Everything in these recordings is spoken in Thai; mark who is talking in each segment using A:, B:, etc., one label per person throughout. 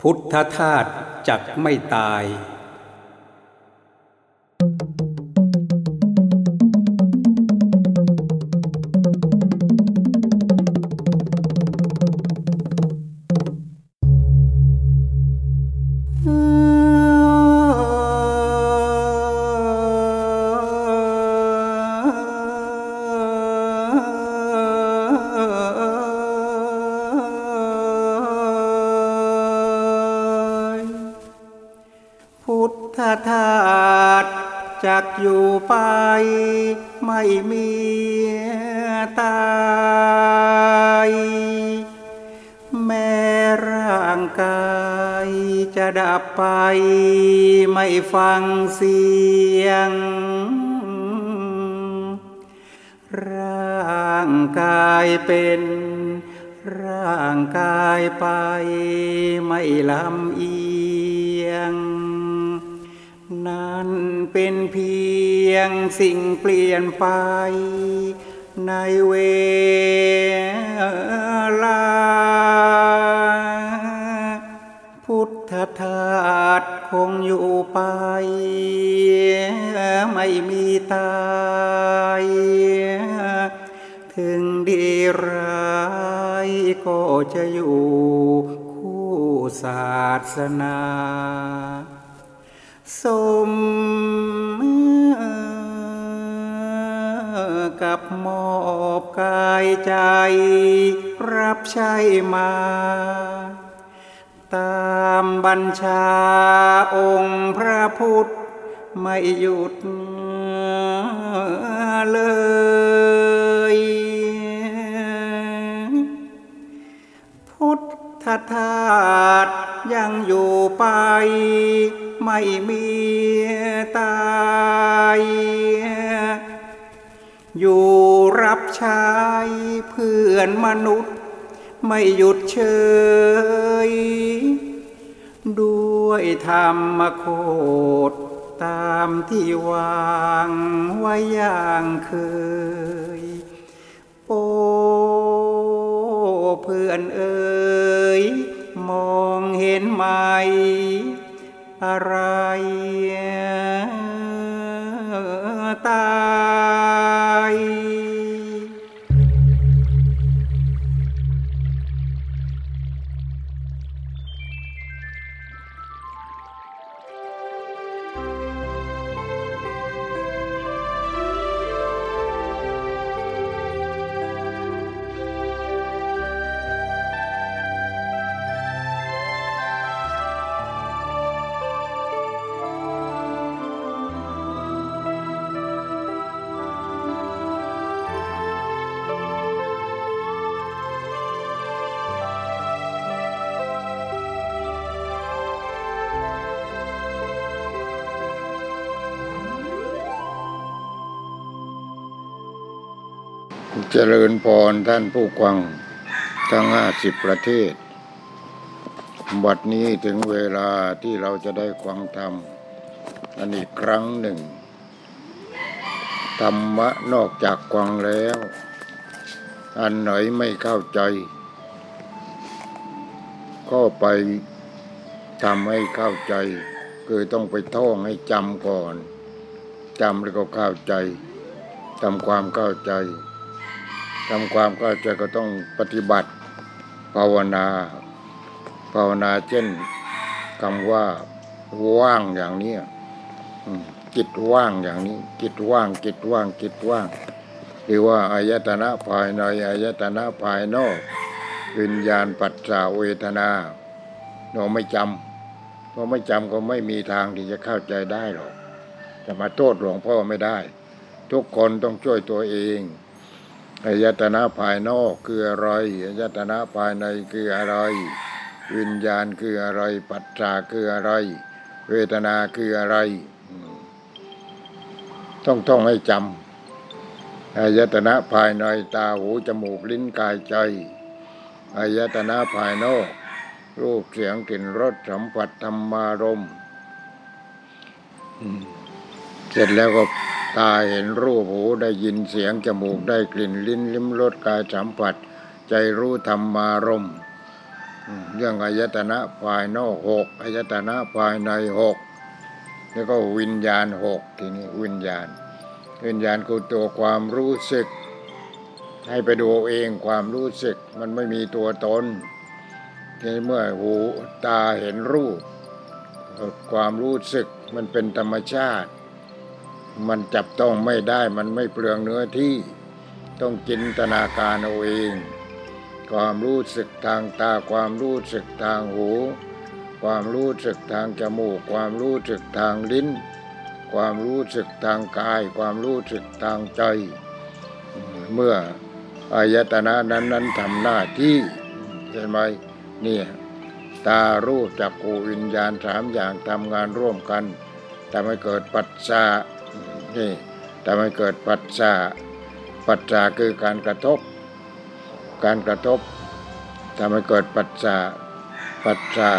A: พุทธธาตุจักไม่ตาย สิ่งเปลี่ยนไปในเวลา พุทธทาสคงอยู่ไป ไม่มีตาย ถึงดีร้ายก็จะอยู่คู่ศาสนา ใช้มา ตามบัญชาองค์พระพุทธไม่หยุดเลย พุทธทาสยังอยู่ไป ไม่มีตายอยู่รับใช้เพื่อนมนุษย์ ไม่หยุดเฉยด้วยธรรมโคดตามที่วางไว้อย่างเคย โอ้เพื่อนเอ๋ยมองเห็นไหม อะไรตา
B: เจริญพรท่านผู้กวังทั้งห้าสิบประเทศ บัดนี้ถึงเวลาที่เราจะได้ควังธรรมอันอีกครั้งหนึ่ง ธรรมะนอกจากควังแล้ว อันไหนไม่เข้าใจ ก็ไปทำให้เข้าใจ คือต้องไปท่องให้จำก่อนจำแล้วก็เข้าใจทำความเข้าใจ ทำความเข้าใจก็ต้องปฏิบัติภาวนา ภาวนาเช่นคำว่าว่างอย่างนี้จิตว่างอย่างนี้จิตว่างจิตว่างจิตว่างหรือว่าอายตนะภายในอายตนะภายนอกวิญญาณปัจจาเวทนาเราไม่จำเพราะไม่จำก็ไม่มีทางที่จะเข้าใจได้หรอกจะมาโทษหลวงพ่อไม่ได้ ทุกคนต้องช่วยตัวเอง อายตนะภายนอกคืออะไรอายตนะภายในคืออะไร วิญญาณคืออะไร ปัจจาคืออะไร เวทนาคืออะไร ต้องท่องให้จำอายตนะภายในตาหูจมูกลิ้นกายใจอายตนะภายนอก รูปเสียงกลิ่นรสสัมผัสธรรมารมณ์อืม เสร็จแล้วก็ตาเห็นรูปหูได้ยินเสียงจมูกได้กลิ่นลิ้นลิ้มรสกายสัมผัส ใจรู้ธรรมารมณ์อืมเรื่องอายตนะภายนอกหกอายตนะภายในหกแล้วก็วิญญาณหกทีนี้วิญญาณ วิญญาณคือตัวความรู้สึก ให้ไปดูเองความรู้สึกมันไม่มีตัวตนในเมื่อหูตาเห็นรูป ความรู้สึกมันเป็นธรรมชาติ มันจับต้องไม่ได้มันไม่เปลืองเนื้อที่ต้องจินตนาการเอาเอง ความรู้สึกทางตาความรู้สึกทางหู ความรู้สึกทางจมูก ความรู้สึกทางลิ้น ความรู้สึกทางกาย ความรู้สึกทางใจ เมื่ออายตนะนั้นนั้นทำหน้าที่ใช่ไหมเนี่ยตารูปจักกูวิญญาณสามอย่างทำงานร่วมกันทำให้เกิดปัจจา นี่ทำให้เกิดปัจจาปัจจาคือการกระทบ การกระทบทำให้เกิดปัจจาปัจจา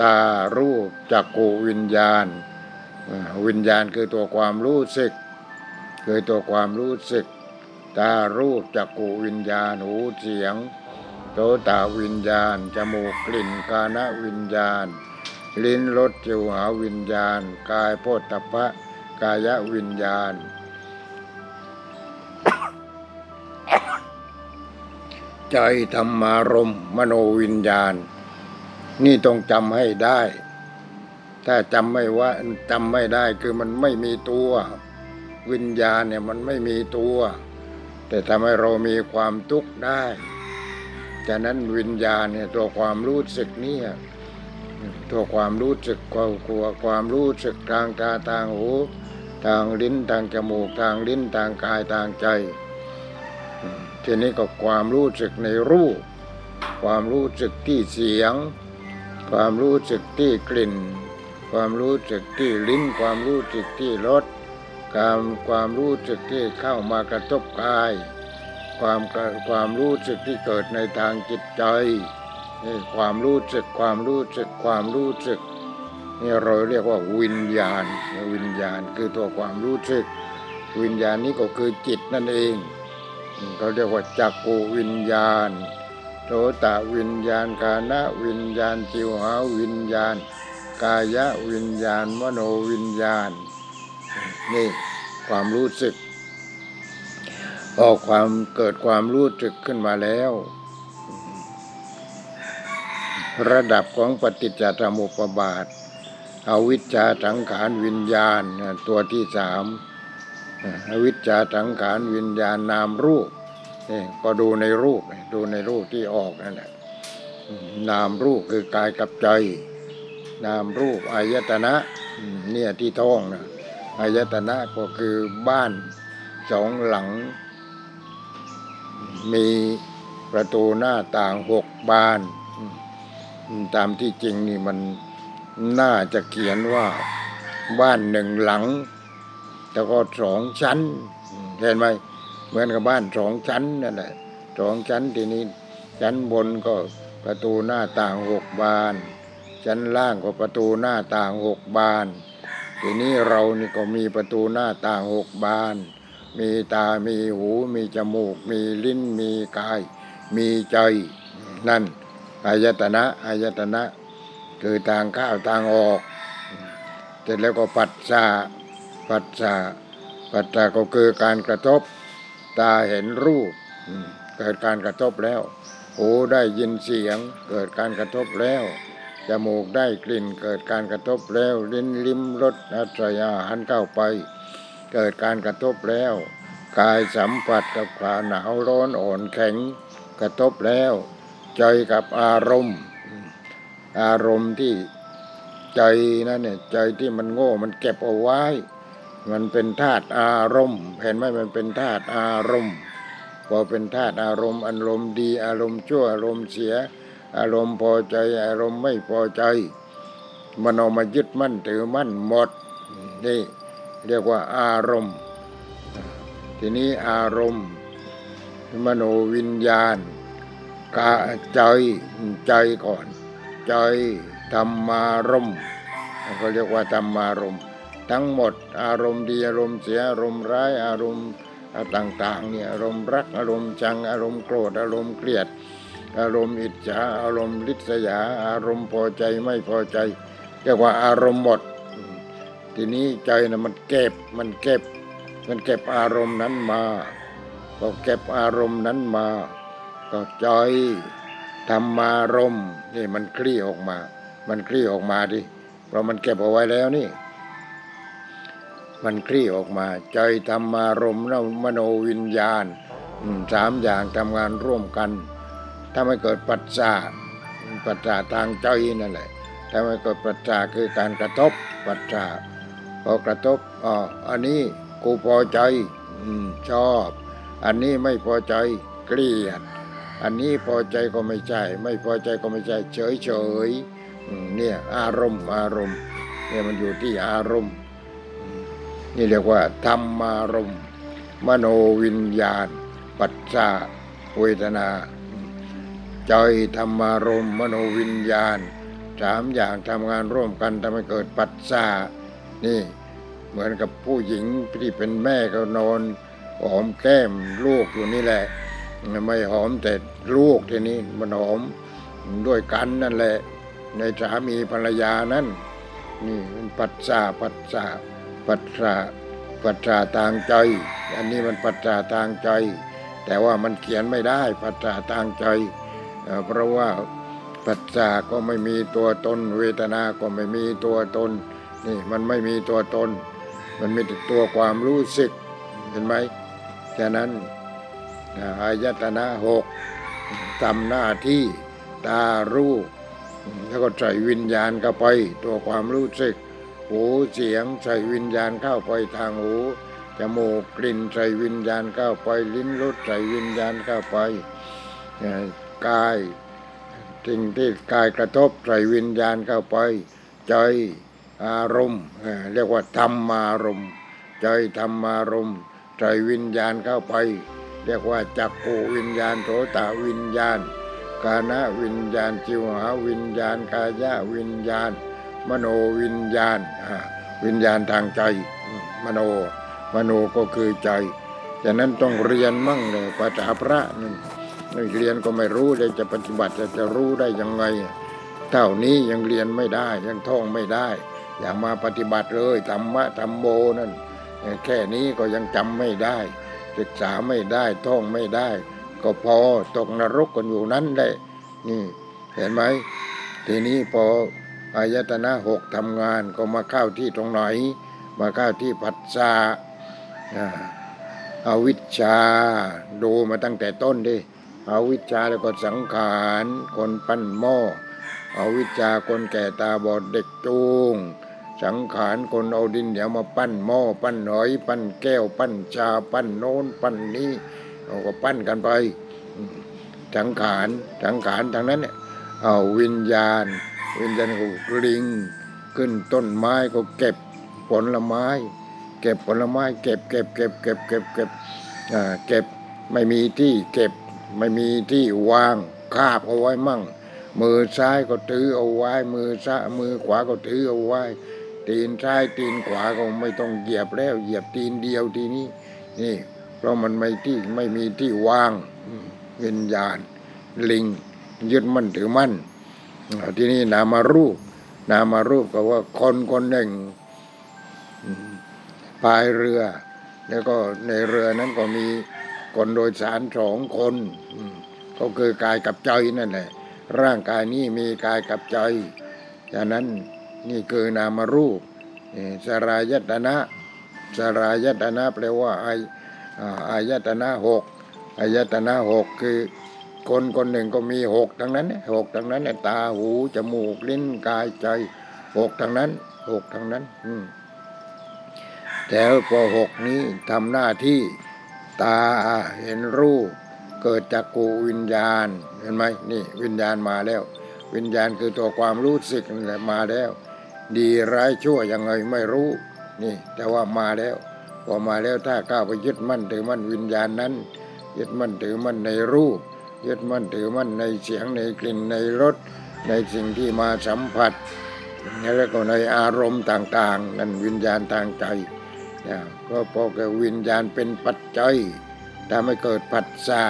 B: ตารูปจักกูวิญญาณ วิญญาณคือตัวความรู้สึก คือตัวความรู้สึก ตารูปจักกูวิญญาณหูเสียงโตตาวิญญาณ จมูกกลิ่นกานะวิญญาณ ลิ้นรสจิวหาวิญญาณ กายโพธพะ กายวิญญาณ ใจธรรมารมมโนวิญญาณ นี่ต้องจำให้ได้ ถ้าจำไม่ว่าจำไม่ได้คือมันไม่มีตัว วิญญาณเนี่ยมันไม่มีตัว แต่ทำให้เรามีความทุกข์ได้ฉะนั้นวิญญาณเนี่ยตัวความรู้สึกเนี่ยตัวความรู้สึกความกลัวความรู้สึกทางตาทางหู ทางลิ้นทางจมูกทางลิ้นทางกายทางใจ ทีนี้ก็ความรู้สึกในรูป ความรู้สึกที่เสียง ความรู้สึกที่กลิ่น ความรู้สึกที่ลิ้น ความรู้สึกที่รสการความรู้สึกที่เข้ามากระทบกาย ความความรู้สึกที่เกิดในทางจิตใจ ความรู้สึกความรู้สึกความรู้สึก นี่เราเรียกว่าวิญญาณ วิญญาณคือตัวความรู้สึก วิญญาณนี้ก็คือจิตนั่นเองเขาเรียกว่าจักกูวิญญาณโสตะวิญญาณกานะวิญญาณจิวหาวิญญาณ กายวิญญาณ มโนวิญญาณ นี่ความรู้สึกออกความเกิดความรู้สึกขึ้นมาแล้ว ระดับของปฏิจจสมุปบาท อวิชชาสังขารวิญญาณตัวที่สามอวิชชาสังขารวิญญาณนามรูปนี่ก็ดูในรูปดูในรูปที่ออกนั่นแหละนามรูปคือกายกับใจ นามรูปอายตนะเนี่ยที่ท้องนะอายตนะก็คือบ้านสองหลัง มีประตูหน้าต่างหกบาน ตามที่จริงนี่มัน น่าจะเขียนว่าบ้านหนึ่งหลังแต่ก็สองชั้น เห็นไหมเหมือนกับบ้านสองชั้นนั่นแหละสองชั้นทีนี้ ชั้นบนก็ประตูหน้าต่างหกบาน ชั้นล่างก็ประตูหน้าต่างหกบาน ทีนี้เรานี่ก็มีประตูหน้าต่างหกบาน มีตา มีหู มีจมูก มีลิ้น มีกาย มีใจ นั่นอายตนะอายตนะ คือทางเข้าทางออก เสร็จแล้วก็ปัจจาปัจจาปัจจาก็คือการกระทบ ตาเห็นรูป เกิดการกระทบแล้ว หูได้ยินเสียง เกิดการกระทบแล้ว จมูกได้กลิ่น เกิดการกระทบแล้ว ลิ้นลิ้มรสอัศยาหันเข้าไป เกิดการกระทบแล้ว กายสัมผัสกับความหนาวร้อนอ่อนแข็ง กระทบแล้ว ใจกับอารมณ์ อารมณ์ที่ใจนั่นเนี่ยใจที่มันโง่มันเก็บเอาไว้ มันเป็นธาตุอารมณ์เห็นไหมมันเป็นธาตุอารมณ์พอเป็นธาตุอารมณ์อารมณ์ดีอารมณ์ชั่วอารมณ์เสีย อารมณ์พอใจอารมณ์ไม่พอใจมันเอามายึดมั่นถือมั่นหมดนี่เรียกว่าอารมณ์ ทีนี้อารมณ์ มโนวิญญาณกาใจใจก่อน ใจธรรมารมณ์ก็เรียกว่าธรรมารมณ์ทั้งหมดอารมณ์ดีอารมณ์เสียอารมณ์ร้ายอารมณ์ต่างๆเนี่ยอารมณ์รักอารมณ์ชังอารมณ์โกรธอารมณ์เกลียด อารมณ์อิจฉาอารมณ์ริษยา อารมณ์พอใจไม่พอใจ เรียกว่าอารมณ์หมด ทีนี้ใจนะมันเก็บมันเก็บ มันเก็บอารมณ์นั้นมาพอเก็บอารมณ์นั้นมา ก็ใจ ธรรมารมนี่มันคลี่ออกมา มันคลี่ออกมาดิเพราะมันเก็บเอาไว้แล้วนี่ มันคลี่ออกมา ใจธรรมารมแล้วมโนวิญญาณสามอย่างทำงานร่วมกันถ้าไม่เกิดปัจจาปัจจาทางใจนั่นแหละถ้าไม่เกิดปัจจาคือการกระทบปัจจาพอกระทบอ๋ออันนี้กูพอใจอชอบ อันนี้ไม่พอใจเกลียด อันนี้พอใจก็ไม่ใช่ ไม่พอใจก็ไม่ใช่ เฉยเฉยเนี่ยอารมณ์อารมณ์เนี่ยมันอยู่ที่อารมณ์ นี่เรียกว่าธรรมารมณ์มโนวิญญาณ ปัจจาเวทนาใจธรรมารมณ์มโนวิญญาณสามอย่างทำงานร่วมกันทำให้เกิดปัจจานี่เหมือนกับผู้หญิงที่เป็นแม่ก็นอนหอมแก้มลูกอยู่นี่แหละ ไม่หอมแต่ลูกทีนี้มันหอมด้วยกันนั่นแหละ ในสามีภรรยานั้นนี่มันปัจจาปัจจาปัจจาปัจจาทางใจ อันนี้มันปัจจาทางใจ แต่ว่ามันเขียนไม่ได้ปัจจาทางใจ เพราะว่าปัจจาก็ไม่มีตัวตน เวทนา ก็ไม่มีตัวตน นี่มันไม่มีตัวตน มันมีแต่ตัวความรู้สึก เห็นไหมฉะนั้น อายตนะหกทำหน้าที่ตารู้แล้วก็ใส่วิญญาณเข้าไป ตัวความรู้สึก หูเสียงใส่วิญญาณเข้าไปทางหูจมูกกลิ่นใส่วิญญาณเข้าไป ลิ้นรสใส่วิญญาณเข้าไปกายสิ่งที่กายกระทบใส่วิญญาณเข้าไป ใจอารมณ์เรียกว่าธรรมารมณ์ใจธรรมารมณ์ใส่วิญญาณเข้าไป เรียกว่าจักปูวิญญาณโสตวิญญาณ กาณวิญญาณจิวหาวิญญาณกายะวิญญาณ มโนวิญญาณวิญญาณทางใจ มโน มโนก็คือใจฉะนั้นต้องเรียนมั่งเลยภาษาพระนั่นเรียนก็ไม่รู้เลยจะปฏิบัติจะจะรู้ได้ยังไง เท่านี้ยังเรียนไม่ได้ยังท่องไม่ได้ อย่ามาปฏิบัติเลยธรรมะธรรมโมนั่นแค่นี้ก็ยังจำไม่ได้ ศึกษาไม่ได้ท่องไม่ได้ ก็พอตกนรกกันอยู่นั้นเลยนี่เห็นไหมทีนี้พออายตนะหกทำงานก็มาเข้าที่ตรงไหน มาเข้าที่ปัจจาอาวิชชา ดูมาตั้งแต่ต้นดิอาวิชชาแล้วก็สังขารคนปั้นหม้ออาวิชชาคนแก่ตาบอดเด็กจูง สังขารคนเอาดินเดี๋ยวมาปั้นหม้อปั้นหอย ปั้นแก้ว ปั้นชา ปั้นโน้น ปั้นนี้เราก็ปั้นกันไปสังขารสังขารทางนั้นเนี่ยเอาวิญญาณ วิญญาณก็ลิง ขึ้นต้นไม้ก็เก็บผลไม้ เก็บผลไม้ เก็บเก็บเก็บเก็บเก็บเก็บเก็บไม่มีที่เก็บไม่มีที่วางคาบเอาไว้มั่ง มือซ้ายก็ถือเอาไว้ มือซ้ายมือขวาก็ถือเอาไว้ ตีนซ้ายตีนขวาก็ไม่ต้องเหยียบแล้ว เหยียบตีนเดียวทีนี้ นี่ เพราะมันไม่ที่ไม่มีที่วางวิญญาณ ลิง ยึดมั่นถือมั่นทีนี้นามารูป นามารูปก็ว่าคนคนหนึ่งพายเรือ แล้วก็ในเรือนั้นก็มีคนโดยสารสองคนก็คือกายกับใจนั่นแหละร่างกายนี้มีกายกับใจฉะนั้น นี่คือนามรูปสรายตนะสรายตนะแปลว่าออายตนะหกอายตนะหกคือคนคนหนึ่งก็มีหกทั้งนั้นหกทั้งนั้นตาหูจมูกลิ้นกายใจหกทั้งนั้นหกทั้งนั้นแต่พอหกนี้ทำหน้าที่ตาเห็นรูป เกิดจากกูวิญญาณ เห็นไหมนี่ วิญญาณมาแล้ว วิญญาณคือตัวความรู้สึกมาแล้ว ดีร้ายชั่วยังไงไม่รู้นี่ แต่ว่ามาแล้วพอมาแล้วถ้าก้าวไปยึดมั่นถือมั่นวิญญาณนั้น ยึดมั่นถือมั่นในรูป ยึดมั่นถือมั่นในเสียงในกลิ่นในรสในสิ่งที่มาสัมผัสแล้วก็ในอารมณ์ต่าง ๆ นั่นวิญญาณทางใจก็พอกับวิญญาณเป็นปัจจัยถ้าไม่เกิดปัจจา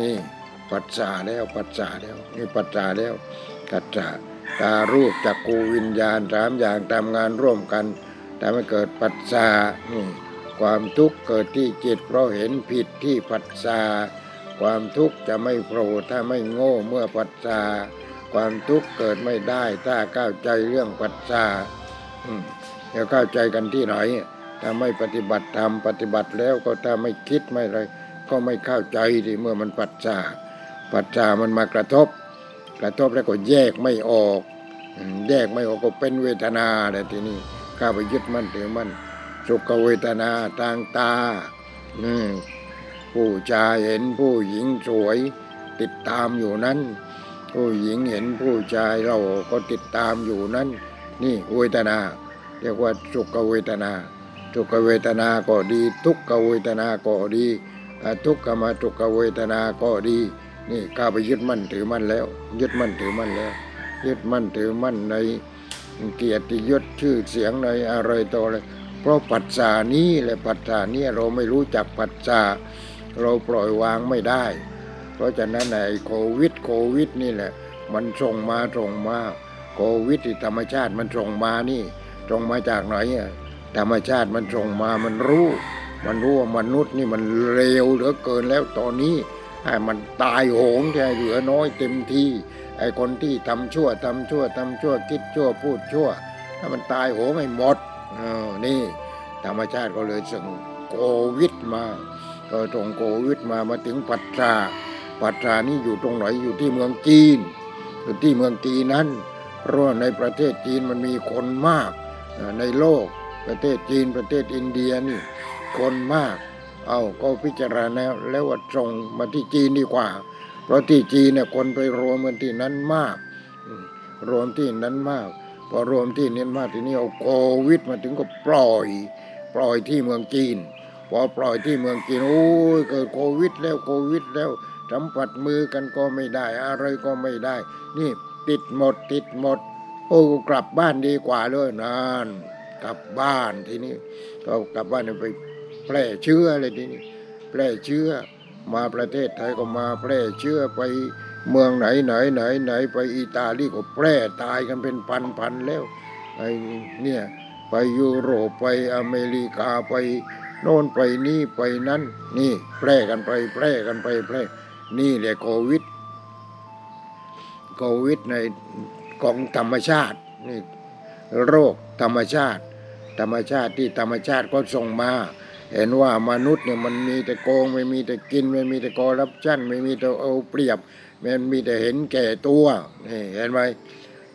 B: นี่ปัจจาแล้วปัจจาแล้วนี่ปัจจาแล้วกัจจา ตารูปจักกูวิญญาณสามอย่างทำงานร่วมกันทำให้เกิดปัจจานี่ความทุกข์เกิดที่จิตเพราะเห็นผิดที่ปัจจาความทุกข์จะไม่โผล่ถ้าไม่โง่เมื่อปัจจาความทุกข์เกิดไม่ได้ถ้าเข้าใจเรื่องปัจจาอืมจะเข้าใจกันที่ไหนถ้าไม่ปฏิบัติธรรมปฏิบัติแล้วก็ถ้าไม่คิดไม่อะไรก็ไม่เข้าใจที่เมื่อมันปัจจาปัจจามันมากระทบ กระทบแล้วก็แยกไม่ออก แยกไม่ออกก็เป็นเวทนาแหละทีนี้ข้าไปยึดมั่นถือมั่นสุขเวทนาทางตาอืมผู้ชายเห็นผู้หญิงสวย ติดตามอยู่นั้น ผู้หญิงเห็นผู้ชายเราก็ติดตามอยู่นั้น นี่เวทนา เรียกว่าสุขเวทนาทุกเวทนาก็ดี ทุกขเวทนาก็ดีทุกขมาทุกขเวทนาก็ดี นี่กล้าไปยึดมั่นถือมั่นแล้ว ยึดมั่นถือมั่นแล้ว ยึดมั่นถือมั่นในเกียรติยศชื่อเสียงในอะไรต่ออะไรเพราะปัจจานี้และปัจจานี้เราไม่รู้จักปัจจาเราปล่อยวางไม่ได้ เพราะฉะนั้นไอ้โควิดโควิดนี่แหละ มันส่งมาส่งมาโควิดที่ธรรมชาติมันส่งมานี่ส่งมาจากไหนอะธรรมชาติมันส่งมามันรู้ มันรู้ว่ามนุษย์นี่มันเร็วเหลือเกินแล้วตอนนี้ ให้มันตายโหงแค่เหลือน้อยเต็มที่ไอ้คนที่ทำชั่วทำชั่วทำชั่วคิดชั่วพูดชั่วถ้ามันตายโหงให้หมดเออนี่ ธรรมชาติก็เลยส่งโควิดมาก็ส่งโควิดมามาถึงปัตตาปัตตานี่อยู่ตรงไหนอยู่ที่เมืองจีนอยู่ที่เมืองจีนนั้นเพราะในประเทศจีนมันมีคนมากในโลกประเทศจีนประเทศอินเดียนี่คนมาก เอาก็พิจารณาแล้วว่าส่งมาที่จีนดีกว่า เพราะที่จีนเนี่ยคนไปรวมกันที่นั้นมาก รวมที่นั้นมาก พอรวมที่นี้มากทีนี้เอาโควิดมาถึงก็ปล่อย ปล่อยที่เมืองจีน พอปล่อยที่เมืองจีนโอ้ยเกิดโควิดแล้วโควิดแล้วสัมผัสมือกันก็ไม่ได้ อะไรก็ไม่ได้ นี่ติดหมดติดหมด โอ้กลับบ้านดีกว่าเลยนานกลับบ้านทีนี้ก็กลับบ้านไป แพร่เชื้อเลยทีนี้แพร่เชื้อมาประเทศไทยก็มาแพร่เชื้อไปเมืองไหนไหนไหนไหนไปอิตาลีก็แพร่ตายกันเป็นพันพันแล้วไอ้เนี่ยไปยุโรปไปอเมริกาไปโน่นไปนี่ไปนั้น นี่แพร่กันไปแพร่กันไปแพร่นี่แหละโควิดโควิดในของธรรมชาตินี่โรคธรรมชาติ ธรรมชาติที่ธรรมชาติก็ส่งมา เห็นว่ามนุษย์เนี่ยมันมีแต่โกง ไม่มีแต่กิน ไม่มีแต่กอรับชั่น ไม่มีแต่เอาเปรียบ มันมีแต่เห็นแก่ตัวนี่เห็นไหม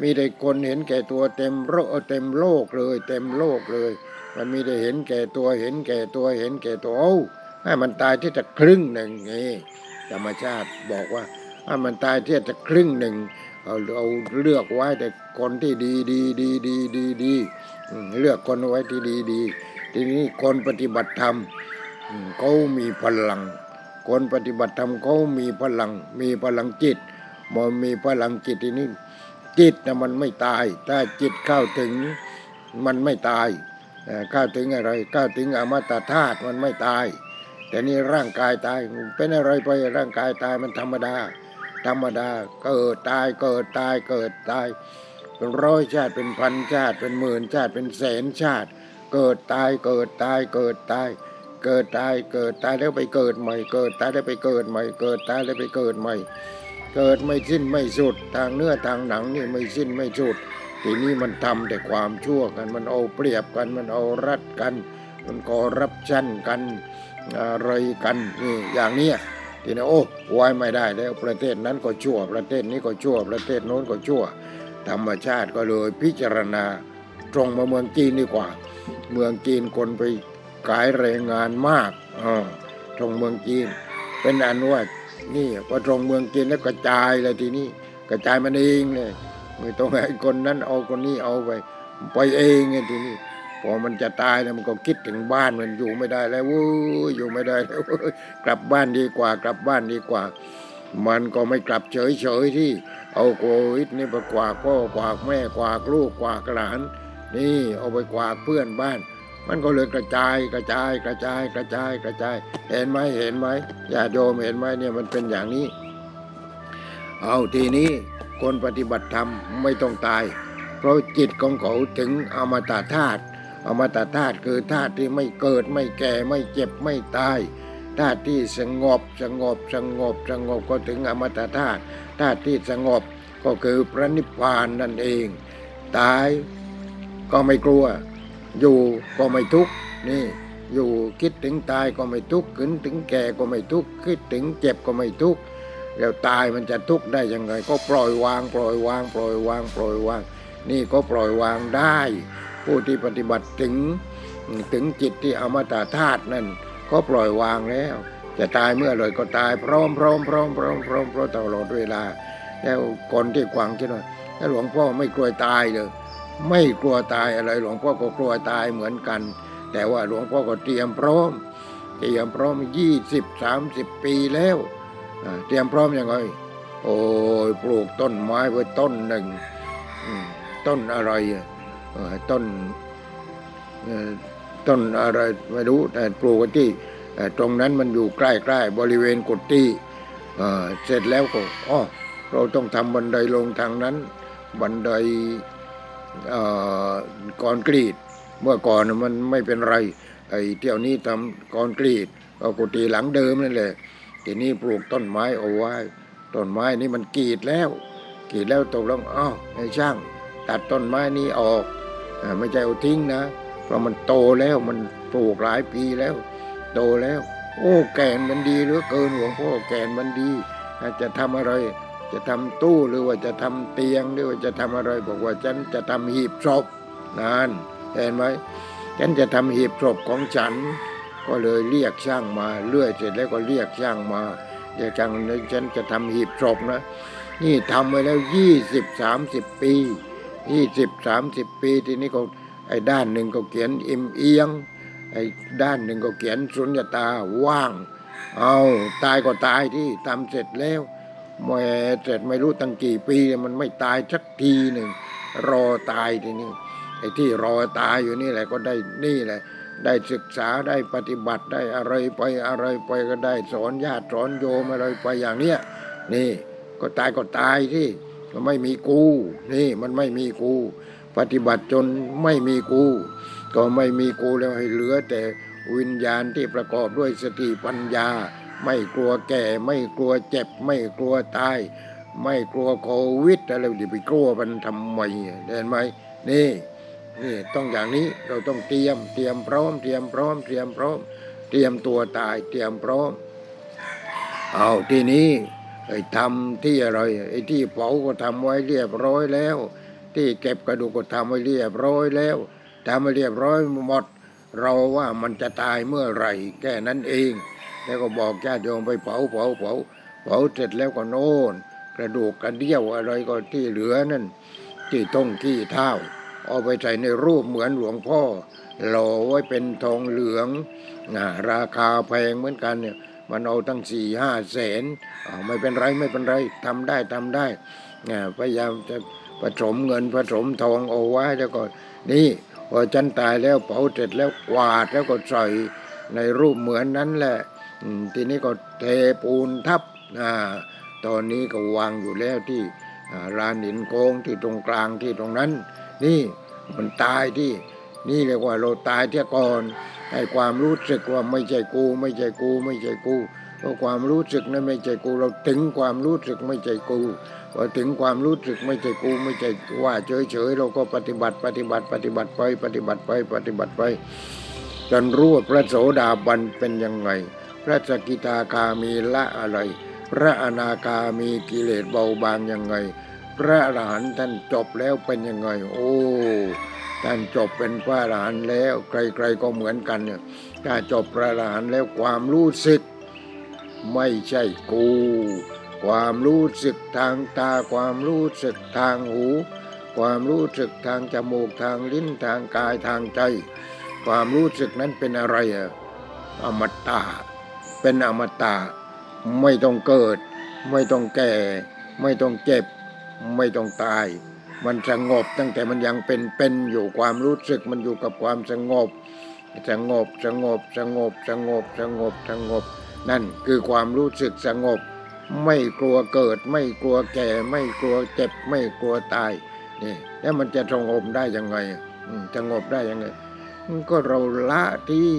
B: มีแต่คนเห็นแก่ตัวเต็มโลกเต็มโลกเลย เต็มโลกเลย มันมีแต่เห็นแก่ตัวเห็นแก่ตัวเห็นแก่ตัวเอ้ให้มันตายที่จะครึ่งหนึ่งนี่ธรรมชาติบอกว่าให้มันตายที่จะครึ่งหนึ่งเอาเอาเลือกไว้แต่คนที่ดีดีดีดีดีดีเลือกคนไว้ที่ดีดี ทีนี้คนปฏิบัติธรรมเขามีพลัง คนปฏิบัติธรรมเขามีพลัง มีพลังจิตมันมีพลังจิตทีนี้จิตนะมันไม่ตาย ถ้าจิตเข้าถึงมันไม่ตายเข้าถึงอะไรเข้าถึงอมตะธาตุมันไม่ตาย แต่นี่ร่างกายตายเป็นอะไรไปร่างกายตายมันธรรมดา ธรรมดาเกิดตายเกิดตายเกิดตายเป็นร้อยชาติเป็นพันชาติเป็นหมื่นชาติเป็นแสนชาติ เกิดตายเกิดตายเกิดตายเกิดตายเกิดตายแล้วไปเกิดใหม่ เกิดตายแล้วไปเกิดใหม่ เกิดตายแล้วไปเกิดใหม่ เกิดไม่สิ้นไม่สุดทางเนื้อทางหนังนี่ไม่สิ้นไม่สุดทีนี้มันทำแต่ความชั่วกันมันเอาเปรียบกันมันเอารัดกัน มันกอรับชั่นกันอะไรกันนี่อย่างเนี้ยทีนี้โอ้ไว้ไม่ได้แล้วประเทศนั้นก็ชั่ว ประเทศนี้ก็ชั่ว ประเทศโน้นก็ชั่ว ธรรมชาติก็เลยพิจารณาตรงมาเมืองจีนดีกว่า เมืองจีนคนไปขายแรงงานมากอ่าตรงเมืองจีน เป็นอันว่านี่พอตรงเมืองจีนแล้วกระจายเลยทีนี้กระจายมันเองเลยไม่ต้องให้คนนั้นเอาคนนี้เอาไป ไปเองไงทีนี้พอมันจะตายแล้วมันก็คิดถึงบ้านมันอยู่ไม่ได้แล้วเว้อยู่ไม่ได้แล้วเว้ยกลับบ้านดีกว่ากลับบ้านดีกว่า มันก็ไม่กลับเฉยเฉยๆที่ เอาโควิดนี่ไปกวากพ่อกวากแม่กวากลูกกวากหลาน นี่เอาไปกวากเพื่อนบ้าน มันก็เลยกระจายกระจายกระจายกระจายกระจาย เห็นไหมเห็นไหมญาติโยมเห็นไหมเนี่ยมันเป็นอย่างนี้ เอาทีนี้คนปฏิบัติธรรมไม่ต้องตาย เพราะจิตของเขาถึงอมตะธาตุอมตะธาตุคือธาตุที่ไม่เกิดไม่แก่ไม่เจ็บไม่ตายธาตุที่สงบสงบสงบสงบก็ถึงอมตะธาตุธาตุที่สงบก็คือพระนิพพานนั่นเอง ตาย ก็ไม่กลัว อยู่ก็ไม่ทุกข์นี่ อยู่คิดถึงตายก็ไม่ทุกข์คิดถึงแก่ก็ไม่ทุกข์คิดถึงเจ็บก็ไม่ทุกข์แล้วตายมันจะทุกข์ได้ยังไง ก็ปล่อยวาง ปล่อยวาง ปล่อยวาง ปล่อยวาง นี่ก็ปล่อยวางได้ ผู้ที่ปฏิบัติถึงถึงจิตที่อมตะธาตุนั่นก็ปล่อยวางแล้ว จะตายเมื่อไรก็ตายพร้อมพร้อมพร้อมพร้อมพร้อมพร้อมตลอดเวลา แล้วคนที่กวางคิดว่าถ้าหลวงพ่อไม่กลัวตายเลย ไม่กลัวตายอะไรหลวงพ่อก็กลัวตายเหมือนกัน แต่ว่าหลวงพ่อก็เตรียมพร้อม เตรียมพร้อมยี่สิบสามสิบปีแล้วเตรียมพร้อมยังไงโอ้ยปลูกต้นไม้ไว้ต้นหนึ่งต้นอะไรต้นต้นอะไรไม่รู้แต่ปลูกที่ตรงนั้นมันอยู่ใกล้ๆบริเวณกุฏิเสร็จแล้วก็อ๋อเราต้องทำบันไดลงทางนั้น บันได เอ่อนกรีต เมื่อก่อนมันไม่เป็นไรไอ้เที่ยวนี้ทำกอนกรีตก็กุฏิหลังเดิมนั่นแหละทีนี้ปลูกต้นไม้เอาไว้ต้นไม้นี่มันกรีดแล้วกรีดแล้วตกลงอ้าวไอ้ช่าง ตัดต้นไม้นี้ออกอไม่ใช่เอาทิ้งนะเพราะมันโตแล้วมันปลูกหลายปีแล้ว โตแล้ว โอ้แก่นมันดีเหลือเกินหลวงพ่อแก่นมันดีอาจจะทำอะไร จะทำตู้หรือว่าจะทำเตียงหรือว่าจะทำอะไรบอกว่าฉันจะทำหีบศพนานเห็นไหมฉันจะทำหีบศพของฉัน ก็เลยเรียกช่างมาเลื่อยเสร็จแล้วก็เรียกช่างมาเรียกช่างเลยฉันจะทำหีบศพนะ นี่ทำไว้แล้วยี่สิบสามสิบปียี่สิบสามสิบปีทีนี้ก็ไอ้ด้านหนึ่งก็เขียนเอ็มเอียงไอ้ด้านหนึ่งก็เขียนสุญญตาว่าง เอาตายก็ตายที่ทำเสร็จแล้ว แหม่เสร็จไม่รู้ตั้งกี่ปีมันไม่ตายสักทีหนึ่ง รอตายทีนี้ไอ้ที่รอตายอยู่นี่แหละก็ได้นี่แหละ ได้ศึกษาได้ปฏิบัติได้อะไรไปอะไรไปก็ได้สอนญาติสอนโยมอะไรไปอย่างเนี้ยนี่ก็ตายก็ตายที่ก็ไม่มีกู นี่มันไม่มีกู ปฏิบัติจนไม่มีกู ก็ไม่มีกูแล้วให้เหลือแต่วิญญาณที่ประกอบด้วยสติปัญญา ไม่กลัวแก่ ไม่กลัวเจ็บ ไม่กลัวตาย ไม่กลัวโควิดอะไรเดี๋ยวไปกลัวมันทำไมเห็นไหมนี่นี่ต้องอย่างนี้เราต้องเตรียมเตรียมพร้อมเตรียมพร้อมเตรียมพร้อม เตรียมตัวตายเตรียมพร้อม เอาทีนี้ไอ้ทำที่อะไรไอ้ที่เผาก็ทำไว้เรียบร้อยแล้ว ที่เก็บกระดูกก็ทำไว้เรียบร้อยแล้วทำไว้เรียบร้อยหมด เราว่ามันจะตายเมื่อไหร่แค่นั้นเอง แล้วก็บอกญาติโยมไปเผาเผาเผาเผาเสร็จแล้วก็โน่น กระดูกกระเดี่ยวอะไรก็ที่เหลือนั่นที่ต้งขี้เท้าเอาไปใส่ในรูปเหมือนหลวงพ่อหล่อไว้เป็นทองเหลืองนะราคาแพงเหมือนกันเนี่ยมันเอาตั้งสี่ห้าแสนไม่เป็นไรไม่เป็นไรทำได้ทำได้นะพยายามจะผสมเงินผสมทองเอาไว้แล้วก็นี่พอฉันตายแล้วเผาเสร็จแล้วกวาดแล้วก็ใส่ในรูปเหมือนนั้นแหละ ทีนี้ก็เทปูนทับอตอนนี้ก็วางอยู่แล้วที่ลานหินโค้งที่ตรงกลางที่ตรงนั้น นี่มันตายที่ นี่เรียกว่าเราตายเที่ยก่อนให้ความรู้สึกว่าไม่ใช่กู ไม่ใช่กู ไม่ใช่กูเพราะความรู้สึกนั้นไม่ใช่กู เราถึงความรู้สึกไม่ใช่กูพอถึงความรู้สึกไม่ใช่กูไม่ใช่ว่าเฉยๆเราก็ปฏิบัติปฏิบัติปฏิบัติไป ปฏิบัติไปปฏิบัติไปจนรู้ว่าพระโสดาบันเป็นยังไง พระสกิทาคามีละอะไร พระอนาคามีกิเลสเบาบางยังไง พระอรหันต์ท่านจบแล้วเป็นยังไง โอ้ท่านจบเป็นพระอรหันต์แล้ว ใครๆก็เหมือนกันเนี่ยถ้าจบพระอรหันต์แล้วความรู้สึก ไม่ใช่กู ความรู้สึกทางตา ความรู้สึกทางหู ความรู้สึกทางจมูกทางลิ้นทางกายทางใจ ความรู้สึกนั้นเป็นอะไรอะอมตะ เป็นอมตะ ไม่ต้องเกิด ไม่ต้องแก่ ไม่ต้องเจ็บ ไม่ต้องตาย มันสงบตั้งแต่มันยังเป็นเป็นอยู่ความรู้สึกมันอยู่กับความสงบ สงบสงบสงบสงบสงบสงบ นั่นคือความรู้สึกสงบ ไม่กลัวเกิด ไม่กลัวแก่ ไม่กลัวเจ็บ ไม่กลัวตายนี่แล้วมันจะสงบได้ยังไงสงบได้ยังไงก็เราละที่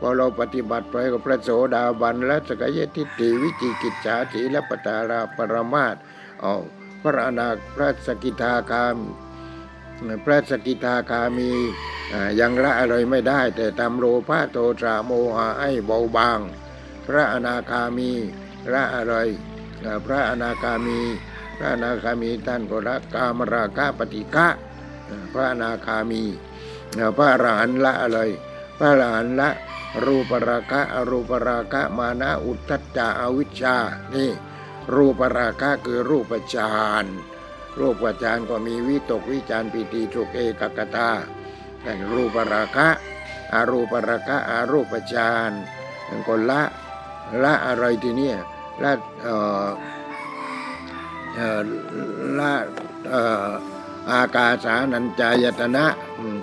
B: พอเราปฏิบัติไปกับพระโสดาบันและสกยทิฏฐิวิจิกิจฉาสีและปตาราปรมาตเอาพระอนาพระสกิทาคามพระสกิทาคามียังละอะไรไม่ได้ แต่ทำโลภะโทสะโมหะให้เบาบาง พระอนาคามีละอะไรพระอนาคามี พระอนาคามีท่านก็ละกามราคะปฏิฆะพระอนาคามีพระอรหันต์ละอะไร พระอรหันต์ละ รูปราคะอรูปราคะมานะอุทธัจจะอวิชชา นี่ รูปราคะคือรูปฌานรูปฌานก็มีวิตกวิจารปิติทุกเอกกตาแต่รูปราคะอารูปราคะอารูปฌานก็ละละอะไรทีเนี้ยละเอ่อเออละเอ่ออากาสานัญจายตนะ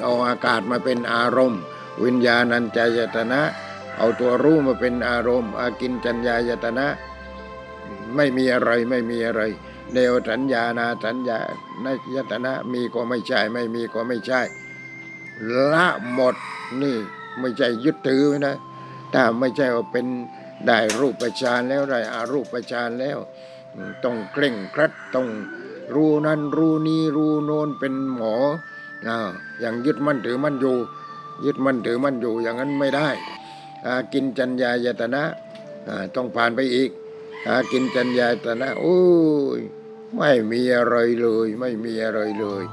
B: เอาอากาศมาเป็นอารมณ์ วิญญาณัญจายตนะ เอาตัวรู้มาเป็นอารมณ์ อากินจัญญายตนะ ไม่มีอะไรไม่มีอะไรเดวสัญญานาสัญญานายตนะมีก็ไม่ใช่ ไม่มีก็ไม่ใช่ ละหมดนี่ไม่ใช่ยึดถือนะถ้าไม่ใช่ว่าเป็นได้รูปฌานแล้วได้อารูปฌานแล้ว ต้องเคร่งครัดต้องรู้นั้นรู้นี้รู้โน้นเป็นหมอออย่างยึดมั่นถือมั่นอยู่ ยึดมั่นถือมั่นอยู่อย่างนั้นไม่ได้กินจัญญายตนะต้องผ่านไปอีกกินจัญญายตนะโอ้ยไม่มีอะไรเลย ไม่มีอะไรเลย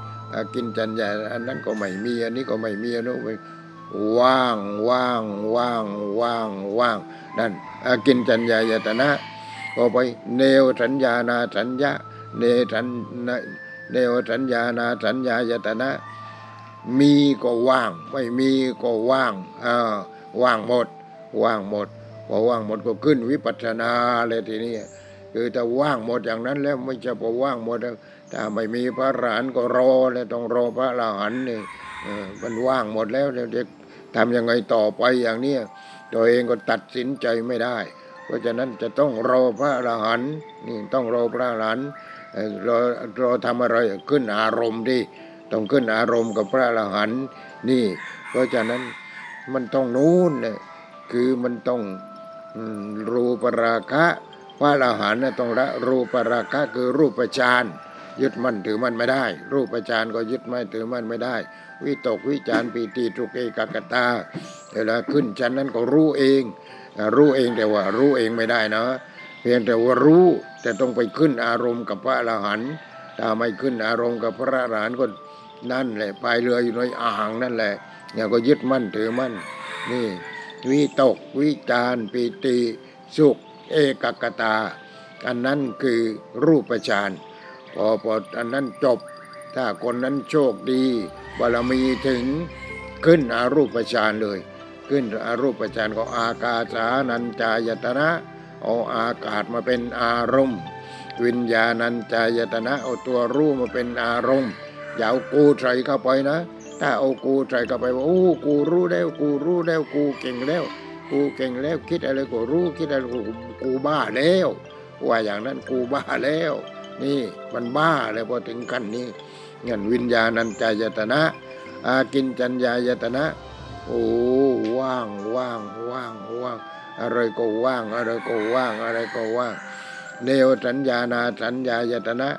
B: กินจัญญาอันนั้นก็ไม่มีอันนี้ก็ไม่มีอันนู้นว่างว่างว่างว่างว่างนั่นกินจัญญายตนะก็ไปเนวสัญญานาสัญญาเนสัญเนวสัญญานาสัญญายตนะ มีก็ว่าง ไม่มีก็ว่างอ่าว่างหมด ว่างหมดพอว่างหมดก็ขึ้นวิปัสสนาเลยทีนี้คือถ้าว่างหมดอย่างนั้นแล้วไม่ใช่พอว่างหมดถ้าไม่มีพระอรหันก็รอแล้วต้องรอพระอรหันนี่มันว่างหมดแล้วเดี๋ยวทำยังไงต่อไปอย่างนี้ตัวเองก็ตัดสินใจไม่ได้ เพราะฉะนั้นจะต้องรอพระอรหันนี่ต้องรอพระอรหันรอรอทำอะไรขึ้นอารมณ์ดิ ต้องขึ้นอารมณ์กับพระอรหันต์นี่ เพราะฉะนั้นมันต้องนู้นเนี่ยคือมันต้องรูปราคะพระอรหันต์ต้องละรูปราคะคือรูปฌานยึดมั่นถือมั่นไม่ได้ รูปฌานก็ยึดไม่ถือมั่นไม่ได้ วิตกวิจารปีติทุกเอกกตาเวลาขึ้นชั้นนั้นก็รู้เอง รู้เองแต่ว่ารู้เองไม่ได้นะเพียงแต่ว่ารู้แต่ต้องไปขึ้นอารมณ์กับพระอรหันต์ถ้าไม่ขึ้นอารมณ์กับพระอรหันต์ก็ นั่นแหละพายเรืออยู่ในอ่างนั่นแหละเนี่ยก็ยึดมั่นถือมั่น นี่วิตกวิจารปิติสุข เอกกตา อันนั้นคือรูปฌานพอพออันนั้นจบ ถ้าคนนั้นโชคดีบารมีถึงขึ้นอารูปฌานเลย ขึ้นอารูปฌานก็อากาสานัญจายตนะเอาอากาศมาเป็นอารมณ์ วิญญาณัญจายตนะเอาตัวรู้มาเป็นอารมณ์ อย่าเอากูใส่เข้าไปนะ ถ้าเอากูใส่เข้าไปว่าโอ้กูรู้แล้วกูรู้แล้วกูเก่งแล้ว กูเก่งแล้วคิดอะไรก็รู้คิดอะไรกูกูบ้าแล้วว่าอย่างนั้นกูบ้าแล้ว นี่มันบ้าแล้วพอถึงขั้นนี้เงินวิญญาณัญจายตนะอากินจัญญายตนะ โอ้ว่างว่างว่างว่างอะไรก็ว่างอะไรก็ว่างอะไรก็ว่างเนวสัญญานาสัญญายตนะ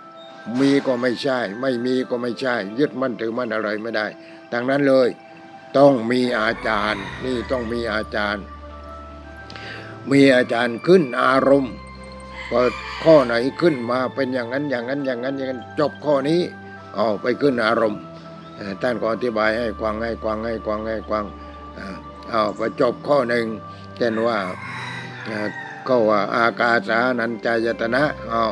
B: มีก็ไม่ใช่ ไม่มีก็ไม่ใช่ ยึดมั่นถือมั่นอะไรไม่ได้ดังนั้นเลยต้องมีอาจารย์ นี่ต้องมีอาจารย์ มีอาจารย์ขึ้นอารมณ์ก็ข้อไหนขึ้นมาเป็นอย่างนั้นอย่างนั้นอย่างนั้นอย่างนั้นจบข้อนี้เอาไปขึ้นอารมณ์ท่านก็อธิบายให้กวางให้กวางให้กวางให้กวางเอาไปจบข้อหนึ่งเช่นว่าก็ว่าอากาสานัญจายตนะเอา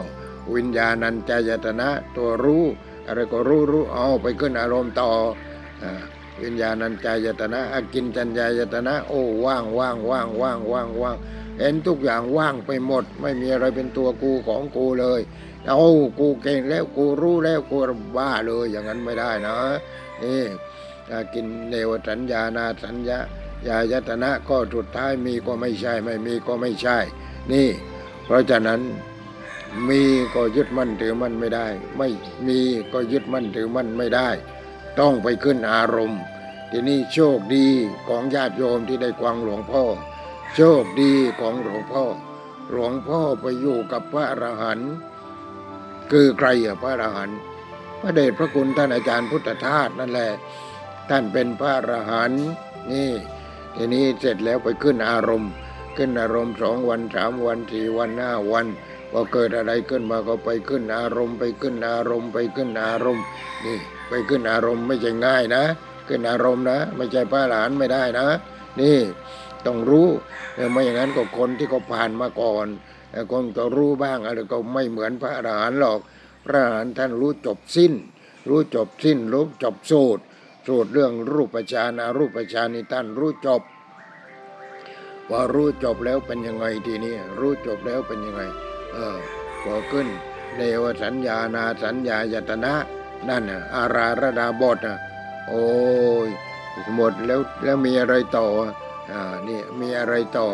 B: วิญญาณัญจายตนะตัวรู้อะไรก็รู้รู้เอาไปขึ้นอารมณ์ต่อวิญญาณัญจายตนะอากินจัญญายตนะโอ้ว่างว่างว่างว่างว่างว่างเห็นทุกอย่างว่างไปหมด ไม่มีอะไรเป็นตัวกูของกูเลยเอากูเก่งแล้วกูรู้แล้วกูบ้าเลยอย่างนั้นไม่ได้นะนี่กินเนวสัญญานาสัญญายายตนะก็สุดท้ายมีก็ไม่ใช่ไม่มีก็ไม่ใช่ นี่ เพราะฉะนั้น มีก็ยึดมั่นถือมั่นไม่ได้ ไม่มีก็ยึดมั่นถือมั่นไม่ได้ ต้องไปขึ้นอารมณ์ ทีนี้โชคดีของญาติโยมที่ได้กวางหลวงพ่อ โชคดีของหลวงพ่อ หลวงพ่อไปอยู่กับพระอรหันต์คือใครอะพระอรหันต์พระเดชพระคุณท่านอาจารย์พุทธทาสนั่นแหละท่านเป็นพระอรหันต์นี่ ทีนี้เสร็จแล้วไปขึ้นอารมณ์ ขึ้นอารมณ์สองวันสามวันสี่วันห้าวัน พอเกิดอะไรขึ้นมาก็ไปขึ้นอารมณ์ไปขึ้นอารมณ์ไปขึ้นอารมณ์นี่ไปขึ้นอารมณ์ไม่ใช่ง่ายนะ ขึ้นอารมณ์นะ ไม่ใช่พระอรหันไม่ได้นะ นี่ต้องรู้ไม่อย่างนั้นก็คนที่เขาผ่านมาก่อนคนก็รู้บ้างอะไรก็ไม่เหมือนพระอรหันต์หรอก พระอรหันต์ท่านรู้จบสิ้น รู้จบสิ้น รู้จบสูตรสูตรเรื่องรูปฌานารูปฌานนี่ท่านรู้จบว่ารู้จบแล้วเป็นยังไงทีนี้รู้จบแล้วเป็นยังไง เออขึ้นเดวสัญญานาสัญญายตนะนั่นน่ะอาราระดาบทน่ะโอ้ยหมดแล้วแล้วมีอะไรต่ออ่านี่มีอะไรต่อ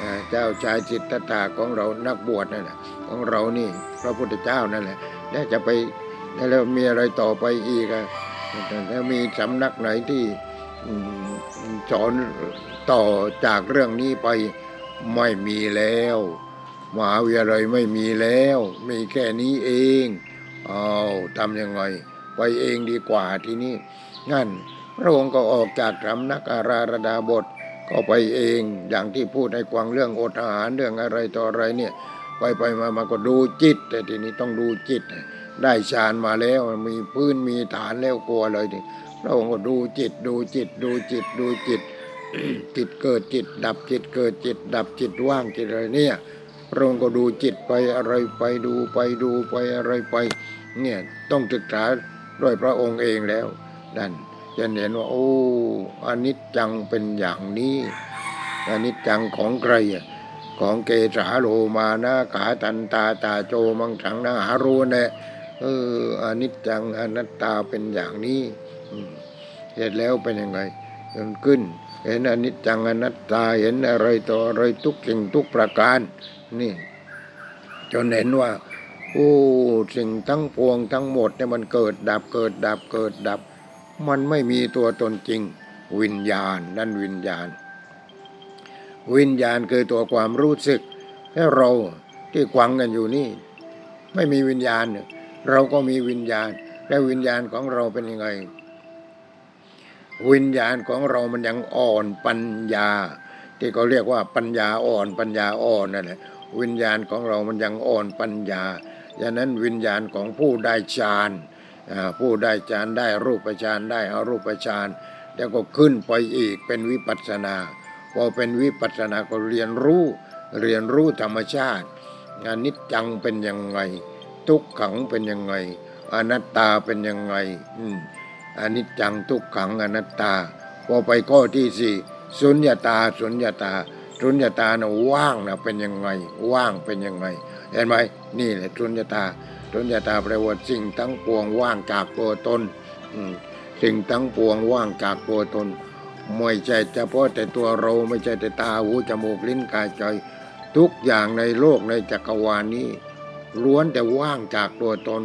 B: อ่เจ้าชายจิตตถาของเรานักบวชนั่นแหละของเรานี่พระพุทธเจ้านั่นแหละแล้วจะไปแล้วมีอะไรต่อไปอีกอะแล้วมีสำนักไหนที่สอนต่อจากเรื่องนี้ไปไม่มีแล้ว มหาวิทยาลัยไม่มีแล้ว มีแค่นี้เองเอาทำยังไงไปเองดีกว่าที่นี่งั้นพระองค์ก็ออกจากสำนักอาราระดาบท ก็ไปเองอย่างที่พูดในกวางเรื่องอดอาหารเรื่องอะไรต่ออะไรเนี่ยไปไปมามาก็ดูจิต แต่ทีนี้ต้องดูจิต ได้ฌานมาแล้วมีพื้นมีฐานแล้วกลัวเลยทีพระองค์ก็ดูจิต ดูจิต ดูจิต ดูจิต จิตเกิดจิต ดับจิตเกิดจิต ดับจิตว่างจิตอะไรเนี่ย พระองค์ก็ดูจิตไปอะไรไปดูไปดูไปอะไรไป เนี่ยต้องศึกษาด้วยพระองค์เองแล้วดันจะเห็นว่าโอ้อนิจจังเป็นอย่างนี้อนิจจังของใครอะของเกสาโลมานะขาตันตาตาโจมังสังนาหารูเนี่ยเอออนิจจังอนัตตาเป็นอย่างนี้เสร็จแล้วเป็นยังไงจนขึ้น เห็นอนิจจังอนัตตาเห็นอะไรต่ออะไรทุกสิ่งทุกประการ นี่ จนเห็นว่าโอ้สิ่งทั้งปวงทั้งหมดเนี่ยมันเกิดดับเกิดดับเกิดดับ มันไม่มีตัวตนจริง วิญญาณนั่นวิญญาณ วิญญาณคือตัวความรู้สึกและเราที่ควังกันอยู่นี่ ไม่มีวิญญาณ เราก็มีวิญญาณ และวิญญาณของเราเป็นยังไง วิญญาณของเรามันยังอ่อนปัญญา ที่เขาเรียกว่าปัญญาอ่อนปัญญาอ่อนนั่นแหละ วิญญาณของเรามันยังอ่อนปัญญาดังนั้นวิญญาณของผู้ได้ฌานผู้ได้ฌานได้รูปฌานได้อารูปฌานแล้วก็ขึ้นไปอีกเป็นวิปัสสนาพอเป็นวิปัสสนาก็เรียนรู้เรียนรู้ธรรมชาติอนิจจังเป็นยังไง ทุกขังเป็นยังไง อนัตตาเป็นยังไงอืมอนิจจังทุกขังอนัตตาพอไปข้อที่สี่สุญญาตาสุญญาตา สุญญาตานะว่างนะเป็นยังไง ว่างเป็นยังไง เห็นไหมนี่แหละสุญญาตาสุญญาตาแปลว่าสิ่งทั้งปวงว่างจากตัวตนสิ่งทั้งปวงว่างจากตัวตนไม่ใช่เฉพาะแต่ตัวเราไม่ใช่แต่ตาหูจมูกลิ้นกายใจทุกอย่างในโลกในจักรวาลนี้ล้วนแต่ว่างจากตัวตน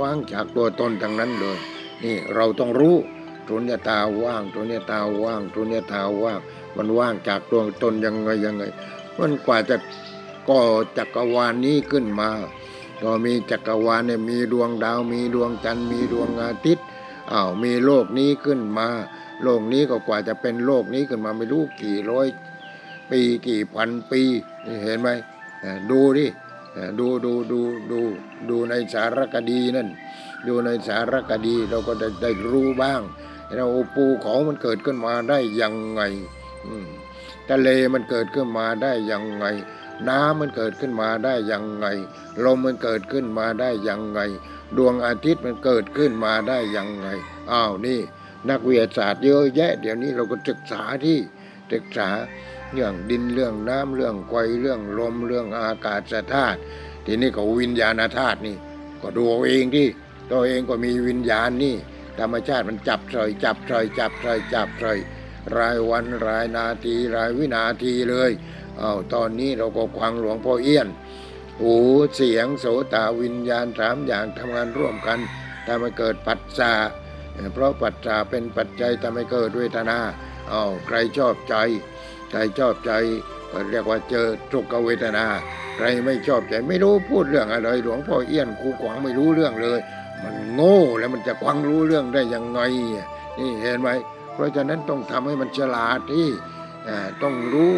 B: ว่างจากตัวตนทั้งนั้นเลย นี่เราต้องรู้สุญญตาว่างสุญญตาว่างสุญญตาว่างมันว่างจากตัวตนยังไงยังไง มันกว่าจะก่อจักรวาลนี้ขึ้นมาก็มีจักรวาลเนี่ยมีดวงดาว มีดวงจันทร์มีดวงอาทิตย์อ้าวมีโลกนี้ขึ้นมา โลกนี้ก็กว่าจะเป็นโลกนี้ขึ้นมาไม่รู้กี่ร้อย ปีกี่พันปีเห็นไหมดูดิดูดูดูดูดูในสารคดีนั่น ดูในสารคดีเราก็ได้ได้รู้บ้างเราปูเขามันเกิดขึ้นมาได้ยังไง ทะเลมันเกิดขึ้นมาได้ยังไง น้ำมันเกิดขึ้นมาได้ยังไง ลมมันเกิดขึ้นมาได้ยังไง ดวงอาทิตย์มันเกิดขึ้นมาได้ยังไงอ้าวนี่ นักวิทยาศาสตร์เยอะแยะ เดี๋ยวนี้เราก็ศึกษาที่ศึกษาเรื่องดินเรื่องน้ำเรื่องไฟเรื่องลมเรื่องอากาศธาตุทีนี้ก็วิญญาณธาตุนี่ ก็ดูเอาเองที่ตัวเองก็มีวิญญาณนี่ ธรรมชาติมันจับเฉยจับเฉยจับเฉยจับเฉย รายวันรายนาทีรายวินาทีเลยเอาตอนนี้เราก็ควังหลวงพ่อเอี้ยนหูเสียงโสตวิญญาณสามอย่างทำงานร่วมกันทำให้เกิดปัจจาเพราะปัจจาเป็นปัจจัยทำให้เกิดเวทนาเอาใครชอบใจใครชอบใจก็เรียกว่าเจอทุกขเวทนา ใครไม่ชอบใจไม่รู้พูดเรื่องอะไร หลวงพ่อเอี้ยนครูขวางไม่รู้เรื่องเลย มันโง่แล้วมันจะควังรู้เรื่องได้ยังไงนี่เห็นไหม ราะฉะนั้นต้องทำให้มันฉลาดที่ต้องรู้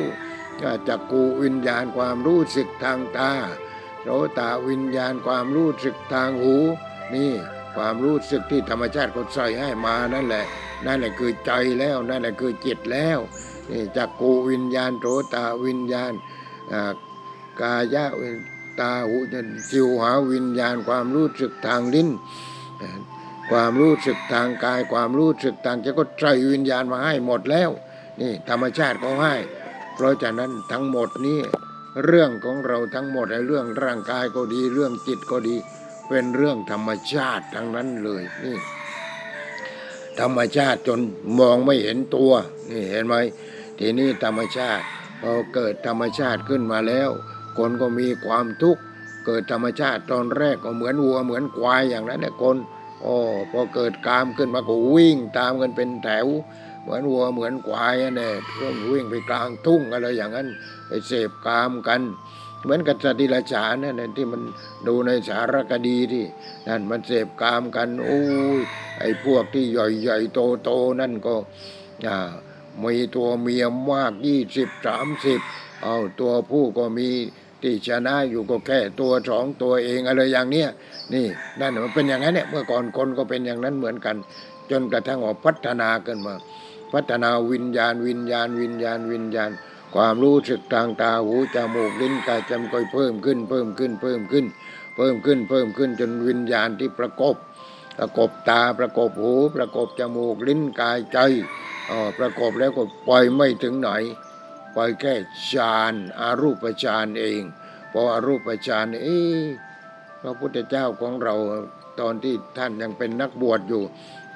B: จักกูวิญญาณความรู้สึกทางตาโสตาวิญญาณความรู้สึกทางหู นี่ความรู้สึกที่ธรรมชาติเขาใส่ให้มานั่นแหละ นั่นแหละคือใจแล้วนั่นแหละคือจิตแล้วนี่จักกูวิญญาณโสตาวิญญาณกายะตาหูจนจิวหาวิญญาณความรู้สึกทางลิ้น ความรู้สึกทางกาย ความรู้สึกทางใจก็ใจวิญญาณมาให้หมดแล้ว นี่ธรรมชาติก็ให้ เพราะฉะนั้นทั้งหมดนี้ เรื่องของเราทั้งหมดในเรื่องร่างกายก็ดี เรื่องจิตก็ดี เป็นเรื่องธรรมชาติทั้งนั้นเลยนี่ ธรรมชาติจนมองไม่เห็นตัวนี่เห็นไหมทีนี้ธรรมชาติพอเกิดธรรมชาติขึ้นมาแล้ว คนก็มีความทุกข์เกิดธรรมชาติตอนแรกก็เหมือนวัวเหมือนควายอย่างนั้นเนี่ยคน โอ้พอเกิดกามขึ้นมาก็วิ่งตามกันเป็นแถว เหมือนวัวเหมือนควายเนี่ยเพิ่งวิ่งไปกลางทุ่งอะไรอย่างนั้นไปเสพกามกัน เหมือนกับสติลฉานนั่นที่มันดูในสารคดีที่นั่นมันเสพกามกันโอ้ยไอ้พวกที่ใหญ่ๆโตๆนั่นก็อ่ามีตัวเมียมากยี่สิบสามสิบเอาตัวผู้ก็มีที่ชนะอยู่ก็แค่ตัวสองตัวเองอะไรอย่างเนี้ย นี่นั่นมันเป็นอย่างนั้นเนี่ยเมื่อก่อนคนก็เป็นอย่างนั้นเหมือนกัน จนกระทั่งว่าพัฒนาขึ้นมา พัฒนาวิญญาณวิญญาณ วิญญาณ วิญญาณ ความรู้สึกทางตาหูจมูกลิ้นกายจำก็เพิ่มขึ้น เพิ่มขึ้นเพิ่มขึ้น เพิ่มขึ้นเพิ่มขึ้นจนวิญญาณที่ประกบประกบตาประกบหูประกบจมูกลิ้นกายใจอ๋อประกบแล้วก็ปล่อยไม่ถึงไหนปล่อยแค่ฌานอารูปฌานเองพออารูปฌานเอ๊ะ พระพุทธเจ้าของเราตอนที่ท่านยังเป็นนักบวชอยู่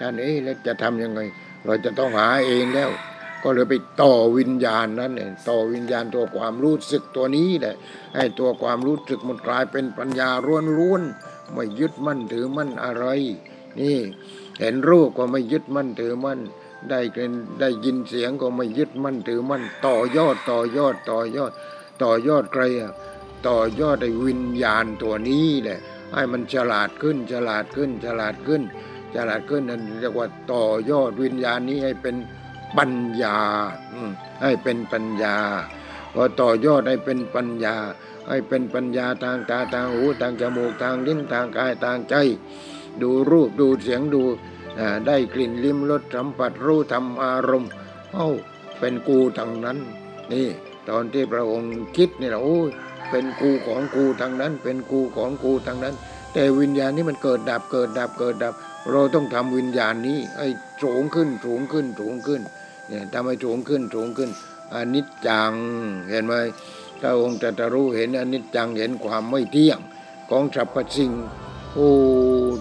B: ท่านเอ๊ะแล้วจะทำยังไง เราจะต้องหาเองแล้ว ก็เลยไปต่อวิญญาณนั้นเนี่ยต่อวิญญาณตัวความรู้สึกตัวนี้แหละให้ตัวความรู้สึกมันกลายเป็นปัญญาล้วนๆไม่ยึดมั่นถือมั่นอะไร นี่เห็นรูปก็ไม่ยึดมั่นถือมั่นได้กินได้ยินเสียงก็ไม่ยึดมั่นถือมั่นต่อยอดต่อยอดต่อยอด ต่อยอดใครอะ ต่อยอดไอ้วิญญาณตัวนี้แหละให้มันฉลาดขึ้นฉลาดขึ้นฉลาดขึ้นฉลาดขึ้นนั่นเรียกว่าต่อยอดวิญญาณนี้ให้เป็นปัญญาอืมให้เป็นปัญญาพอต่อยอดให้เป็นปัญญา ให้เป็นปัญญาทางตาทางหูทางจมูกทางลิ้นทางกายทางใจ ดูรูปดูเสียงดูได้กลิ่นลิ้มรสสัมผัสรู้ธรรมอารมณ์เอ้าเป็นกูทางนั้น นี่ ตอนที่พระองค์คิดนี่แหละโอ้ย เป็นกูของกูทางนั้น เป็นกูของกูทางนั้น แต่วิญญาณนี้มันเกิดดับเกิดดับเกิดดับ เราต้องทำวิญญาณนี้ให้สูงขึ้นสูงขึ้นสูงขึ้นเนี่ยทำให้สูงขึ้นสูงขึ้นอนิจจังเห็นไหมถ้าองค์ตรัสรู้เห็นอนิจจังเห็นความไม่เที่ยงของสรรพสิ่งโอ้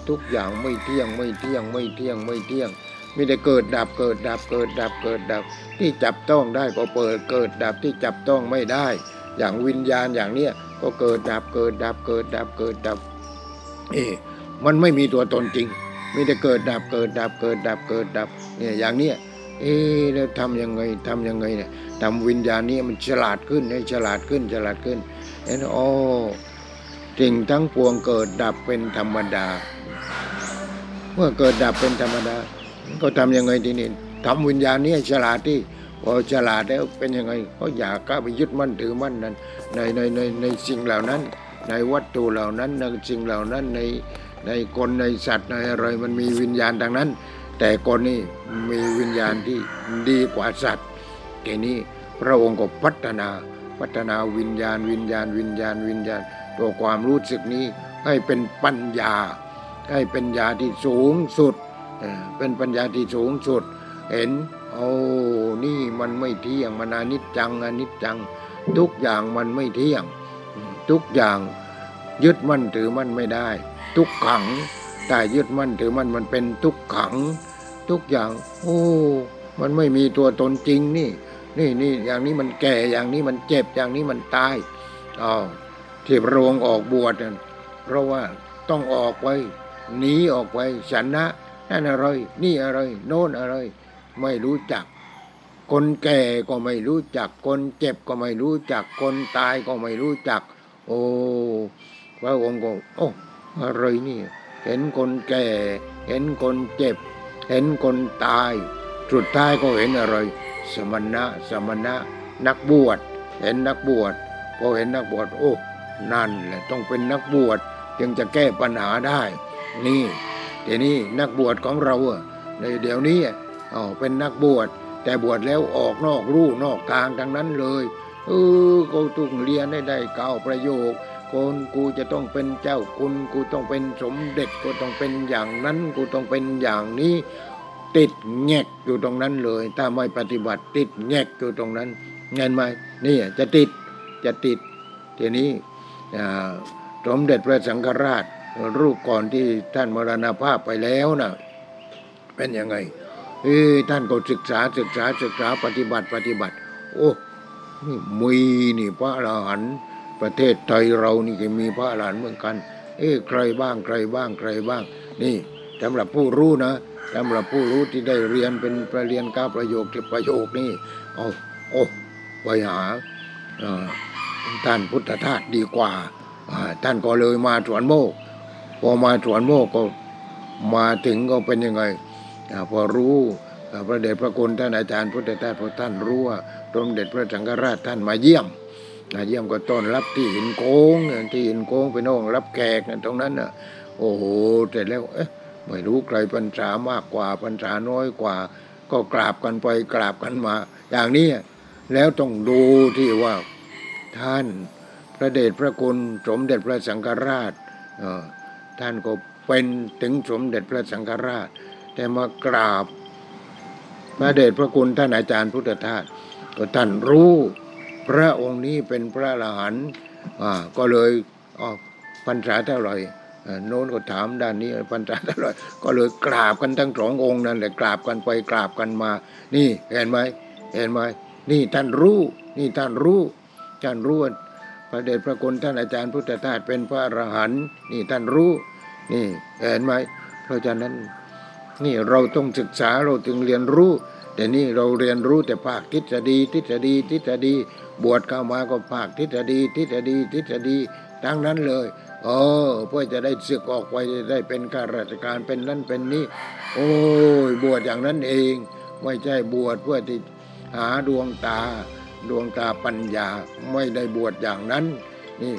B: ทุกอย่างไม่เที่ยงไม่เที่ยงไม่เที่ยงไม่เที่ยงมีแต่เกิดดับเกิดดับเกิดดับเกิดดับ ที่จับต้องได้ก็เปิดเกิดดับที่จับต้องไม่ได้ อย่างวิญญาณอย่างเนี้ยก็เกิดดับเกิดดับเกิดดับเกิดดับเอ๊ะมันไม่มีตัวตนจริงมีแต่เกิดดับเกิดดับเกิดดับเกิดดับเนี่ยอย่างเนี้ยเอ๊ะแล้วทำยังไงทำยังไงเนี่ยทำวิญญาณนี้มันฉลาดขึ้นให้ฉลาดขึ้นฉลาดขึ้นเห็นอ๋อสิ่งทั้งปวงเกิดดับเป็นธรรมดา เมื่อเกิดดับเป็นธรรมดา ก็ทำยังไงทีนี้ทำวิญญาณนี้ฉลาดที่ พอฉลาดแล้วเป็นยังไงก็อยากกล้าไปยึดมั่นถือมั่นนั้นในในในในสิ่งเหล่านั้น ในวัตถุเหล่านั้นในสิ่งเหล่านั้นในในคนในสัตว์ในอะไรมันมีวิญญาณดังนั้น แต่คนนี่มีวิญญาณที่ดีกว่าสัตว์ทีนี้พระองค์ก็พัฒนาพัฒนาวิญญาณวิญญาณวิญญาณวิญญาณ ตัวความรู้สึกนี้ให้เป็นปัญญา ให้เป็นญาที่สูงสุด เป็นปัญญาที่สูงสุด เห็น โอ้นี่มันไม่เที่ยงมันอนิจจังอนิจจัง ทุกอย่างมันไม่เที่ยง ทุกอย่างยึดมั่นถือมั่นไม่ได้ ทุกขังแต่ยึดมั่นถือมั่นมันเป็นทุกขัง ทุกอย่าง โอ้ มันไม่มีตัวตนจริงนี่ นี่นี่อย่างนี้มันแก่อย่างนี้มันเจ็บอย่างนี้มันตายอ๋อที่พระองค์ออกบวชนั่นเพราะว่าต้องออกไปหนีออกไปฉันนะนั่นอะไรนี่อะไร โน่นอะไร ไม่รู้จัก คนแก่ก็ไม่รู้จัก คนเจ็บก็ไม่รู้จัก คนตายก็ไม่รู้จัก โอ้พระองค์ก็โอ้อะไรนี่ เห็นคนแก่ เห็นคนเจ็บ เห็นคนตาย สุดท้ายก็เห็นอะไร สมณะ สมณะ นักบวช เห็นนักบวช พอเห็นนักบวช โอ้ นั่นแหละต้องเป็นนักบวชจึงจะแก้ปัญหาได้ นี่เดี๋ยวนี้นักบวชของเราอะในเดี๋ยวนี้ อ๋อเป็นนักบวช แต่บวชแล้วออกนอกรูนอกทางทั้งนั้นเลยเออกูต้องเรียนให้ได้เก้าประโยคคนกูจะต้องเป็นเจ้าคุณกูต้องเป็นสมเด็จกูต้องเป็นอย่างนั้นกูต้องเป็นอย่างนี้ ติดแงกอยู่ตรงนั้นเลย ถ้าไม่ปฏิบัติติดแงกอยู่ตรงนั้นเงินไหมนี่จะติดจะติดทีนี้สมเด็จพระสังฆราชรูปก่อนที่ท่านมรณภาพไปแล้วนะเป็นยังไง เออท่านก็ศึกษาศึกษาศึกษาปฏิบัติปฏิบัติ โอ้มีนี่พระอรหันต์ประเทศไทยเรานี่ก็มีพระอรหันต์เหมือนกัน เอ้ใครบ้างใครบ้างใครบ้าง นี่สำหรับผู้รู้นะสำหรับผู้รู้ที่ได้เรียนเป็นประเรียนก้าประโยคที่ประโยคนี่โอ้โอ้ไปหาท่านพุทธทาสดีกว่าท่านก็เลยมาสวนโมกพอมาสวนโมกก็มาถึงก็เป็นยังไง พอรู้พระเดชพระคุณท่านอาจารย์พุทธทาสพอท่านรู้ว่าสมเด็จพระสังฆราชท่านมาเยี่ยมมาเยี่ยมก็ต้อนรับที่หินโค้งที่หินโค้งเป็นห้องรับแขกตรงนั้นน่ะโอ้โหเสร็จแล้วเอ๊ะไม่รู้ใครพรรษามากกว่าพรรษาน้อยกว่า ก็กราบกันไปกราบกันมา อย่างนี้แล้วต้องดูที่ว่าท่านพระเดชพระคุณสมเด็จพระสังฆราชท่านก็เป็นถึงสมเด็จพระสังฆราช แต่มากราบพระเดชพระคุณท่านอาจารย์พุทธทาสก็ท่านรู้พระองค์นี้เป็นพระอรหันต์ก็เลยออพรรษาเท่าไหร่โน้นก็ถามด้านนี้พรรษาเท่าไหร่ก็เลยกราบกันทั้งสององค์นั่นแหละกราบกันไปกราบกันมา นี่เห็นไหมเห็นไหมนี่ท่านรู้ นี่ท่านรู้ท่านรู้พระเดชพระคุณท่านอาจารย์พุทธทาสเป็นพระอรหันต์นี่ท่านรู้ นี่เห็นไหมเพราะฉะนั้น นี่เราต้องศึกษาเราจึงเรียนรู้ แต่นี่เราเรียนรู้แต่ภาคทฤษฎีทฤษฎีทฤษฎีบวชเข้ามาก็ภาคทฤษฎีทฤษฎีทฤษฎีทั้งนั้นเลยเออเพื่อจะได้ศึกออกไปได้เป็นข้าราชการเป็นนั่นเป็นนี่ โอ้ยบวชอย่างนั้นเองไม่ใช่บวชเพื่อที่หาดวงตา ดวงตาปัญญาไม่ได้บวชอย่างนั้น นี่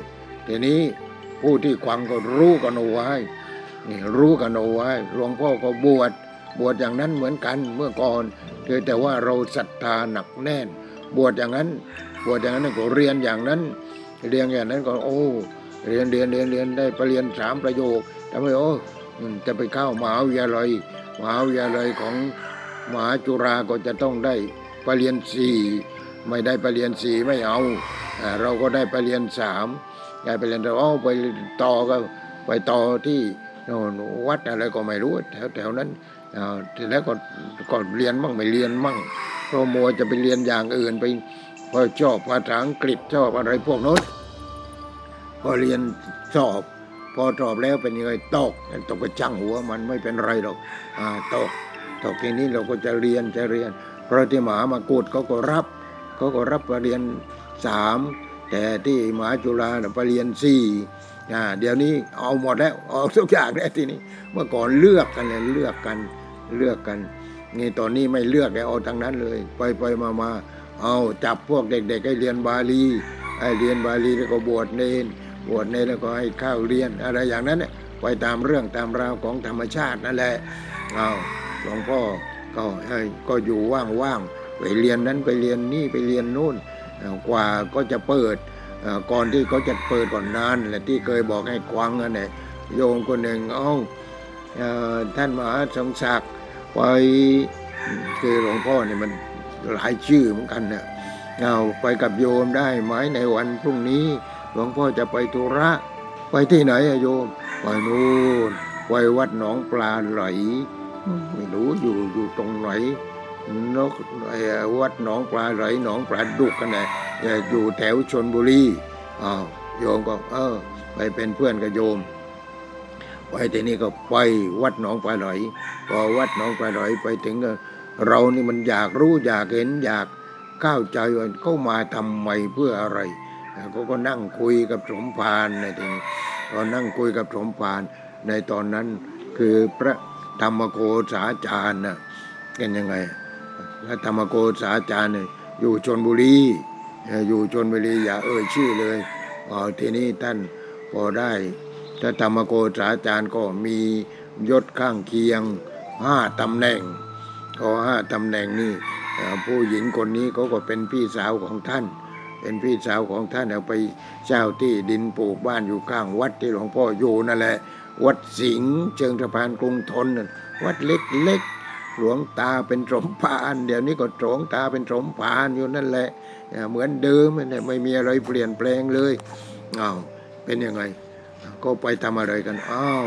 B: ทีนี้ผู้ที่ควังก็รู้กันเอาไว้ นี่รู้กันเอาไว้หลวงพ่อก็บวชบวชอย่างนั้นเหมือนกันเมื่อก่อนเพียงแต่ว่าเราศรัทธาหนักแน่น บวชอย่างนั้น บวชอย่างนั้นก็เรียนอย่างนั้น เรียนอย่างนั้นก็โอ้เรียนเรียนเรียนเรียนได้ปรริญญาสามประโยคทำไมโอ้จะไปเข้ามหาวิทยาลัยมหาวิทยาลัยของมหาจุฬาก็จะต้องได้ปรริญญาสี่ไม่ได้ไปเรียนสี่ไม่เอา เราก็ได้ไปเรียนสามได้ไปเรียนเราเอาไปต่อก็ไปต่อที่ วัดอะไรก็ไม่รู้แถวแถวนั้นทีแล้วก็ก็เรียนมั่งไม่เรียนมั่งเพราะมัวจะไปเรียนอย่างอื่นไปพอชอบภาษาอังกฤษชอบอะไรพวกนั้นพอเรียนสอบ พอสอบแล้วเป็นยังไงตกตกก็จังหัวมันไม่เป็นไรหรอกตกตกทีนี้เราก็จะเรียนจะเรียนพระที่หมามากูดเขาก็รับเขาก็รับปรริญญาสามแต่ที่มหาจุฬาไปเรริญ ญาเดี๋ยวนี้เอาหมดแล้วเอาทุกอย่างแล้วทีนี้ เมื่อก่อนเลือกกันเลยเลือกกันเลือกกันนี่ตอนนี้ไม่เลือกแล้วเอาทั้งนั้นเลย ไปไปมามาเอาจับพวกเด็กๆให้เรียนบาลีให้เรียนบาลีแล้วก็บวชเนนบวชเนนแล้วก็ให้ข้าวเรียนอะไรอย่างนั้นเนี่ยไปตามเรื่องตามราวของธรรมชาตินั่นแหละเอาหลวงพ่อก็ให้ก็อยู่ว่างๆไปเรียนนั้นไปเรียนนี่ไปเรียนนู่นกว่าก็จะเปิด ก่อนที่เขาจะเปิดก่อนนานแหละที่เคยบอกให้ควังนั่นแหละโยมคนหนึ่งเอ้าท่านมหาสมศักดิ์ไปคือหลวงพ่อเนี่ยมันหลายชื่อเหมือนกันเนี่ยเอาไปกับโยมได้ไหมในวันพรุ่งนี้ หลวงพ่อจะไปธุระไปที่ไหนอะโยมไปนู่นไปวัดหนองปลาไหล ไม่รู้อยู่อยู่ตรงไหน นกวัดหนองปลาไหลหนองปลาดุกกันนะอยู่แถวชนบุรีอ้าวโยมก็เออ ไปเป็นเพื่อนกับโยมไปทีนี้ก็ไปวัดหนองปลาไหลพอวัดหนองปลาไหลไปถึงก็เรานี่มันอยากรู้อยากเห็นอยากเข้าใจว่าเขามาทำไมเพื่ออะไรเขาก็นั่งคุยกับสมภารในทีนี้พอนั่งคุยกับสมภารในตอนนั้นคือพระธรรมโกษาจารย์น่ะเป็นยังไง พระธรรมโกษาจารย์เนี่ยอยู่ชนบุรีอยู่ชนบุรีอย่าเอ่ยชื่อเลยอ๋อทีนี้ท่านพอได้พระธรรมโกษาจารย์ก็มียศข้างเคียงห้าตำแหน่งก็ห้าตำแหน่งนี่ผู้หญิงคนนี้เขาก็เป็นพี่สาวของท่าน เป็นพี่สาวของท่านเอาไปเช่าที่ดินปลูกบ้านอยู่ข้างวัดที่หลวงพ่ออยู่นั่นแหละ วัดสิงห์เชิงสะพานกรุงทนนั่นวัดเล็กๆ หลวงตาเป็นสมภารเดี๋ยวนี้ก็หลวงตาเป็นสมภารอยู่นั่นแหละเหมือนเดิมนั่นแหละไม่มีอะไรเปลี่ยนแปลงเลยอ้าวเป็นยังไง ก็ไปทำอะไรกันอ้าว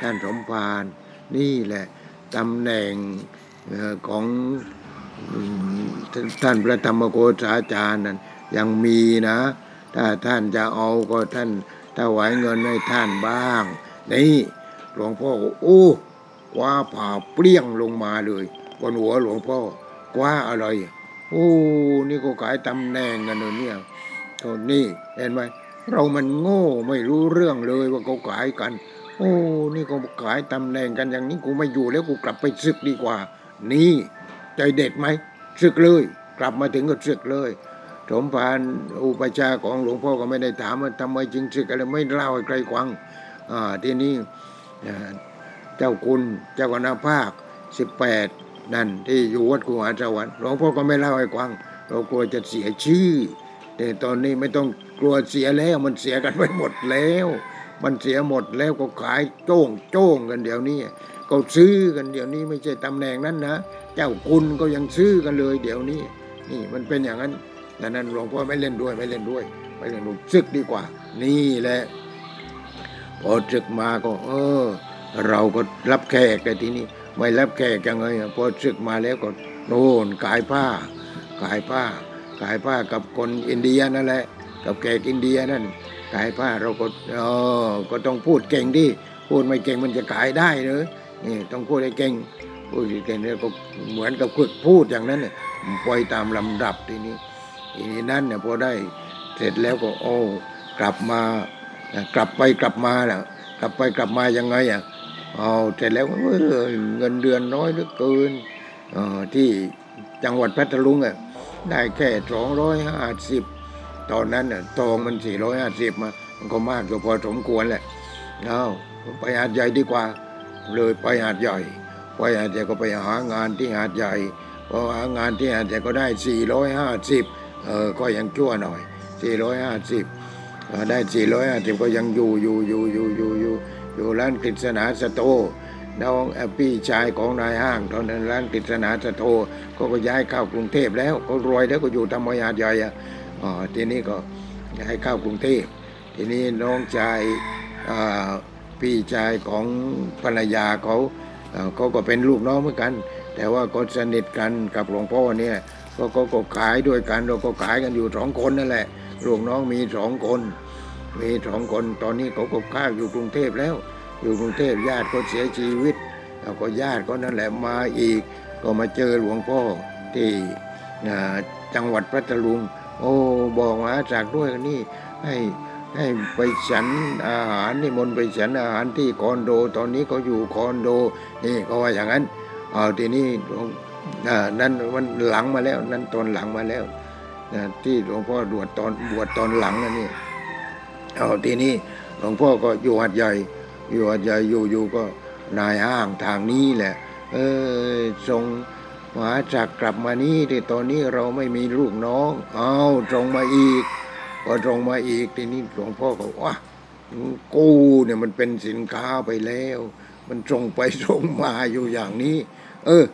B: ท่านสมภารนี่แหละตำแหน่งอของท่านพระธรรมโกษาจารย์นั้นยังมีนะ ถ้าท่านจะเอาก็ท่านถวายเงินให้ท่านบ้าง นี่หลวงพ่อโอ้ คว้าผ่าเปรี้ยงลงมาเลยบนหัวหลวงพ่อคว้าอะไรโอ้นี่ก็ขายตำแหน่งกันเลยเนี่ยโทษนี่เห็นไหมเรามันโง่ไม่รู้เรื่องเลยว่าเขาขายกัน โอ้นี่ก็ขายตำแหน่งกันอย่างนี้กูไม่อยู่แล้วกูกลับไปศึกดีกว่า นี่ใจเด็ดไหมศึกเลย กลับมาถึงก็ศึกเลยสมภารอุปชาของหลวงพ่อก็ไม่ได้ถามว่าทำไมจึงศึกอะไรไม่เล่าให้ใครฟังอ่าทีนี้ เจ้าคุณเจ้าคณะภาคสิบแปดนั่นที่อยู่วัดกุหาสวรรค์หลวงพ่อก็ไม่เล่าให้ฟัง เรากลัวจะเสียชื่อ แต่ตอนนี้ไม่ต้องกลัวเสียแล้วมันเสียกันไปหมดแล้ว มันเสียหมดแล้วก็ขายโจ้งโจ้งกันเดี๋ยวนี้ก็ซื้อกันเดี๋ยวนี้ไม่ใช่ตำแหน่งนั้นนะเจ้าคุณก็ยังซื้อกันเลย เดี๋ยวนี้ นี่มันเป็นอย่างนั้นดังนั้นหลวงพ่อไม่เล่นด้วยไม่เล่นด้วยไม่เล่นด้วยศึกดีกว่า นี่แหละพอศึกมาก็ เออ เราก็รับแขกแต่ทีนี้ไม่รับแขกยังไงอะพอศึกมาแล้วก็โน่นขายผ้า ขายผ้า ขายผ้ากับคนอินเดียนั่นแหละ กับแขกอินเดียนั่นขายผ้าเราก็เออก็ต้องพูดเก่งดิพูดไม่เก่งมันจะขายได้เลยนี่ต้องพูดให้เก่งพูดเก่งเนี่ยก็เหมือนกับฝึกพูดอย่างนั้นเนี่ยปล่อยตามลำดับทีนี้ทีนี้นั่นเนี่ยพอได้เสร็จแล้วก็โอ้กลับมากลับไปกลับมาน่ะกลับไปกลับมายังไงอะ เอาเสร็จแล้วเงินเดือนน้อยเหลือเกินที่จังหวัดพัทลุงอะได้แค่สองร้อยห้าสิบตอนนั้นน่ะทองมันสี่ร้อยห้าสิบมามันก็มากอยู่พอสมควรแหละเอาไปหาดใหญ่ดีกว่า เลยไปหาดใหญ่ไปหาดใหญ่ก็ไปหางานที่หาดใหญ่พอหางานที่หาดใหญ่ก็ได้สี่ร้อยห้าสิบเออก็ยังชั่วหน่อยสี่ร้อยห้าสิบได้สี่ร้อยห้าสิบก็ยังอยู่อยู่อยู่อยู่อยู่อยู่ อยู่ร้านกฤษณาสโตน้องอพี่ชายของนายห้างตอนนั้นร้านกฤษณาสโตเขาก็ย้ายเข้ากรุงเทพแล้วเขารวยแล้วก็อยู่ทำมยาดใหญ่อะอ๋อทีนี้ก็ย้ายเข้ากรุงเทพทีนี้น้องชายพี่ชายของภรรยาเขาเขาก็เป็นลูกน้องเหมือนกัน แต่ว่าก็สนิทกันกับหลวงพ่อเนี่ยก็ก็ก็ขายด้วยกันเราก็ขายกันอยู่สองคนนั่นแหละลูกน้องมีสองคน มีสองคนตอนนี้เขาก็ข้าวอยู่กรุงเทพแล้ว อยู่กรุงเทพญาติก็เสียชีวิต แล้วก็ญาติก็นั่นแหละมาอีก ก็มาเจอหลวงพ่อที่จังหวัดพัทลุง โอ้บอกมาจากด้วยนี่ให้ให้ไปฉันอาหารนี่มนต์ไปฉันอาหารที่คอนโด ตอนนี้เขาอยู่คอนโดนี่เขาว่าอย่างนั้นเอาทีนี้หลวงนั่นมันหลังมาแล้ว นั่นตอนหลังมาแล้วที่หลวงพ่อบวชตอนบวชตอนหลังนั่นนี่ เอาทีนี้หลวงพ่อก็อยู่หัดใหญ่ อยู่หัดใหญ่อยู่อยู่ก็นายห้างทางนี้แหละ เออส่งมหาจักกลับมานี่ที่ตอนนี้เราไม่มีลูกน้อง เอาส่งมาอีกพอส่งมาอีกทีนี้หลวงพ่อก็ว่ากูเนี่ยมันเป็นสินค้าไปแล้ว มันส่งไปส่งมาอยู่อย่างนี้ เออ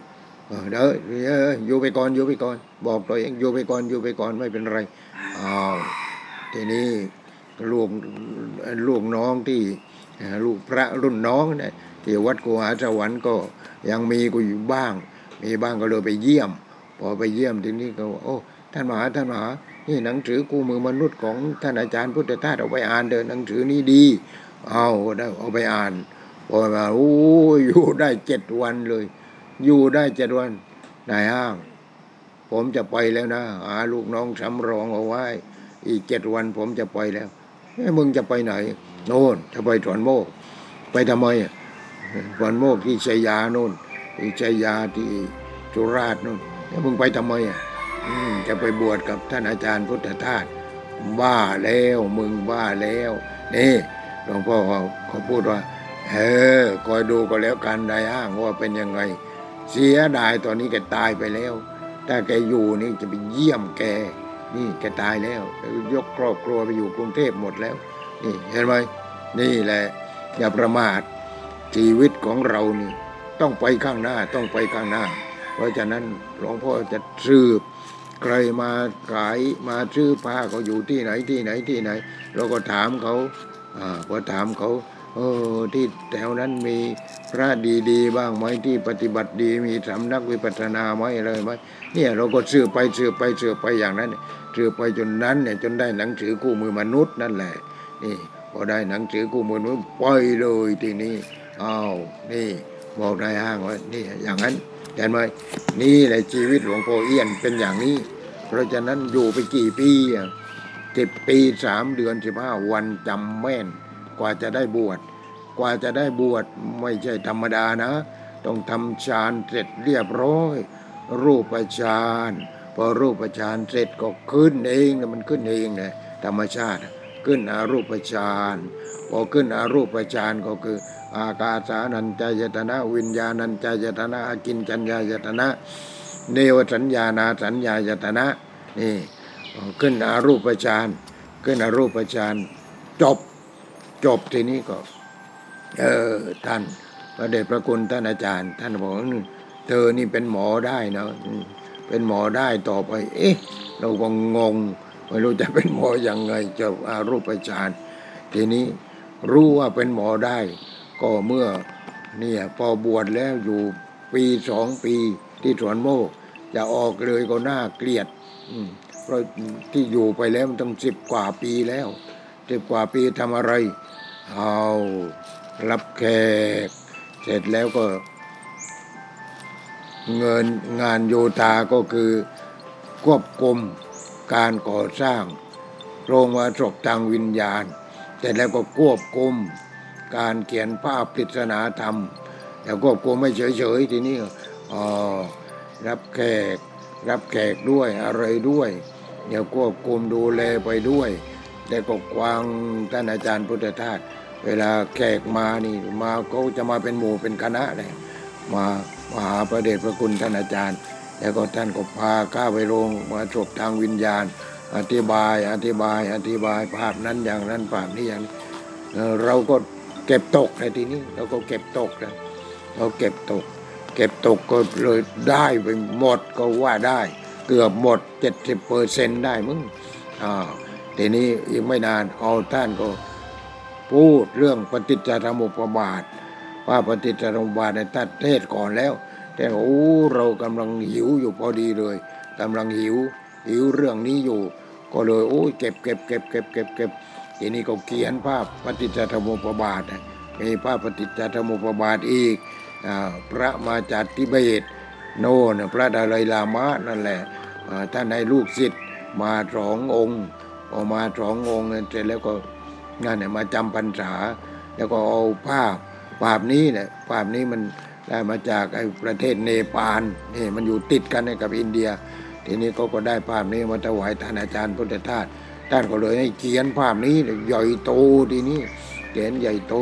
B: เออเด้อเอออยู่ไปก่อนอยู่ไปก่อน บอกตัวเองอยู่ไปก่อนอยู่ไปก่อนไม่เป็นไรอ้าวทีนี้ ลูกลูกน้องที่ลูกพระรุ่นน้องเนี่ยที่วัดกูหาสวรรค์ก็ยังมีกูอยู่บ้าง มีบ้างก็เลยไปเยี่ยม พอไปเยี่ยมทีนี้ก็โอ้ท่านมหาท่านมหานี่หนังสือคู่มือมนุษย์ของท่านอาจารย์พุทธทาสเอาไปอ่านเดินหนังสือนี้ดี เอาได้เอาไปอ่านพอมาโอ้อยู่ได้เจ็ดวันเลย อยู่ได้เจ็ดวันนายห้าง ผมจะไปแล้วนะหาลูกน้องสำรองเอาไว้ อีกเจ็ดวันผมจะไปแล้ว มึงจะไปไหน โน่นจะไปสวนโมก ไปทำไมสวนโมกที่ชัยยาโน่นที่ชัยยาที่จุราชโน่นแล้วมึงไปทำไมอะจะไปบวชกับท่านอาจารย์พุทธทาสบ้าแล้วมึงบ้าแล้วนี่หลวงพ่อเขาเขาพูดว่าเออคอยดูก็แล้วกันได้อ้างว่าเป็นยังไง เสียดายตอนนี้แกตายไปแล้ว ถ้าแกอยู่นี่จะไปเยี่ยมแก นี่แกตายแล้ว ยกครอบครัวไปอยู่กรุงเทพหมดแล้ว นี่เห็นไหมนี่แหละ อย่าประมาทชีวิตของเรานี่ต้องไปข้างหน้าต้องไปข้างหน้า เพราะฉะนั้นหลวงพ่อจะสืบใครมาขายมาซื้อผ้าเขาอยู่ที่ไหนที่ไหนที่ไหน เราก็ถามเขาอ่าพอถามเขาเออที่แถวนั้นมีพระดีๆ บ้างไหมที่ปฏิบัติดีมีสำนักวิปัสสนาไหมอะไรไหมเนี่ยเราก็ซื้อไปซื้อไปซื้อไปอย่างนั้น ซื้อไปจนนั้นเนี่ยจนได้หนังสือคู่มือมนุษย์นั่นแหละ นี่พอได้หนังสือคู่มือมนุษย์ปล่อยเลยทีนี้อ้าวนี่บอกได้ห้างว่านี่อย่างนั้นเห็นไหมนี่แหละชีวิตหลวงพ่อเอี้ยนเป็นอย่างนี้ เพราะฉะนั้นอยู่ไปกี่ปีอะสิบปีสามเดือนสิบห้าวันจำแม่น กว่าจะได้บวชกว่าจะได้บวชไม่ใช่ธรรมดานะ ต้องทำฌานเสร็จเรียบร้อย รูปฌาน อรูปฌานเสร็จก็ขึ้นเองนะมันขึ้นเองนะธรรมชาติขึ้นอารูปฌานพอขึ้นอารูปฌานก็คือ อากาสานัญจายตนะ วิญญาณัญจายตนะอากินจัญญายตนะ เนวสัญญานาสัญญายตนะนี่ขึ้นอารูปฌานขึ้นอารูปฌานจบจบทีนี้ก็ เออท่านพระเดชพระคุณท่านอาจารย์ ท่านบอกเธอนี่เป็นหมอได้เนาะ เป็นหมอได้ต่อไป เอ๊ะ เราก็งง ไม่รู้จะเป็นหมออยังไงจะอารูปฌานทีนี้รู้ว่าเป็นหมอได้ ก็เมื่อเนี่ยพอบวชแล้วอยู่ปีสองปีที่สวนโมกจะออกเลยก็น่าเกลียดเพราะที่อยู่ไปแล้วมันตั้งสิบกว่าปีแล้วสิบกว่าปีทำอะไรเอารับแขก เสร็จแล้วก็ เงินงานโยธาก็คือควบคุมการก่อสร้าง โรงวาศกทางวิญญาณเสร็จแล้วก็ควบคุมการเขียนภาพปริศนาธรรมแต่ควบคุมไม่เฉยๆทีนี้รับแขกรับแขกด้วยอะไรด้วยเดี๋ยวควบคุมดูแลไปด้วยแต่ก็กวางท่านอาจารย์พุทธทาสเวลาแขกมานี่มาเขาจะมาเป็นหมู่เป็นคณะเลยมา มาหาพระเดชพระคุณท่านอาจารย์ แล้วก็ท่านก็พาข้าไปโรงมาจบทางวิญญาณ อธิบายอธิบายอธิบายภาพนั้นอย่างนั้นภาพนี้อย่างนี้เราก็เก็บตกในทีนี้เราก็เก็บตกนะเราเก็บตก เก็บตกก็เลยได้ไปหมดก็ว่าได้ เกือบหมดเจ็ดสิบเปอร์เซ็นต์ได้มึงอ่าทีนี้อีกไม่นานเอาท่านก็พูดเรื่องปฏิจจสมุปบาท ว่าปฏิจจสมุปบาทในท่านเทศก่อนแล้ว แต่โอ้เรากำลังหิวอยู่พอดีเลยกำลังหิว หิวเรื่องนี้อยู่ ก็เลยโอ้ยเก็บเก็บเก็บเก็บเก็บเก็บทีนี้ก็เขียนภาพปฏิจจสมุปบาทมีภาพปฏิจจสมุปบาทอีกพระมาจากทิเบตโน่นพระดาลัยลามะนั่นแหละท่านให้ลูกศิษย์มาสององค์ออกมาสององค์เสร็จแล้วก็นั่นเนี่ยมาจำพรรษา แล้วก็เอาภาพ ภาพนี้เนี่ยภาพนี้มันได้มาจากไอ้ประเทศเนปาลนี่มันอยู่ติดกันกับอินเดีย ทีนี้เขาก็ได้ภาพนี้มาถวายท่านอาจารย์พุทธทาสท่านก็เลยให้เขียนภาพนี้ใหญ่โตทีนี้เขียนใหญ่โต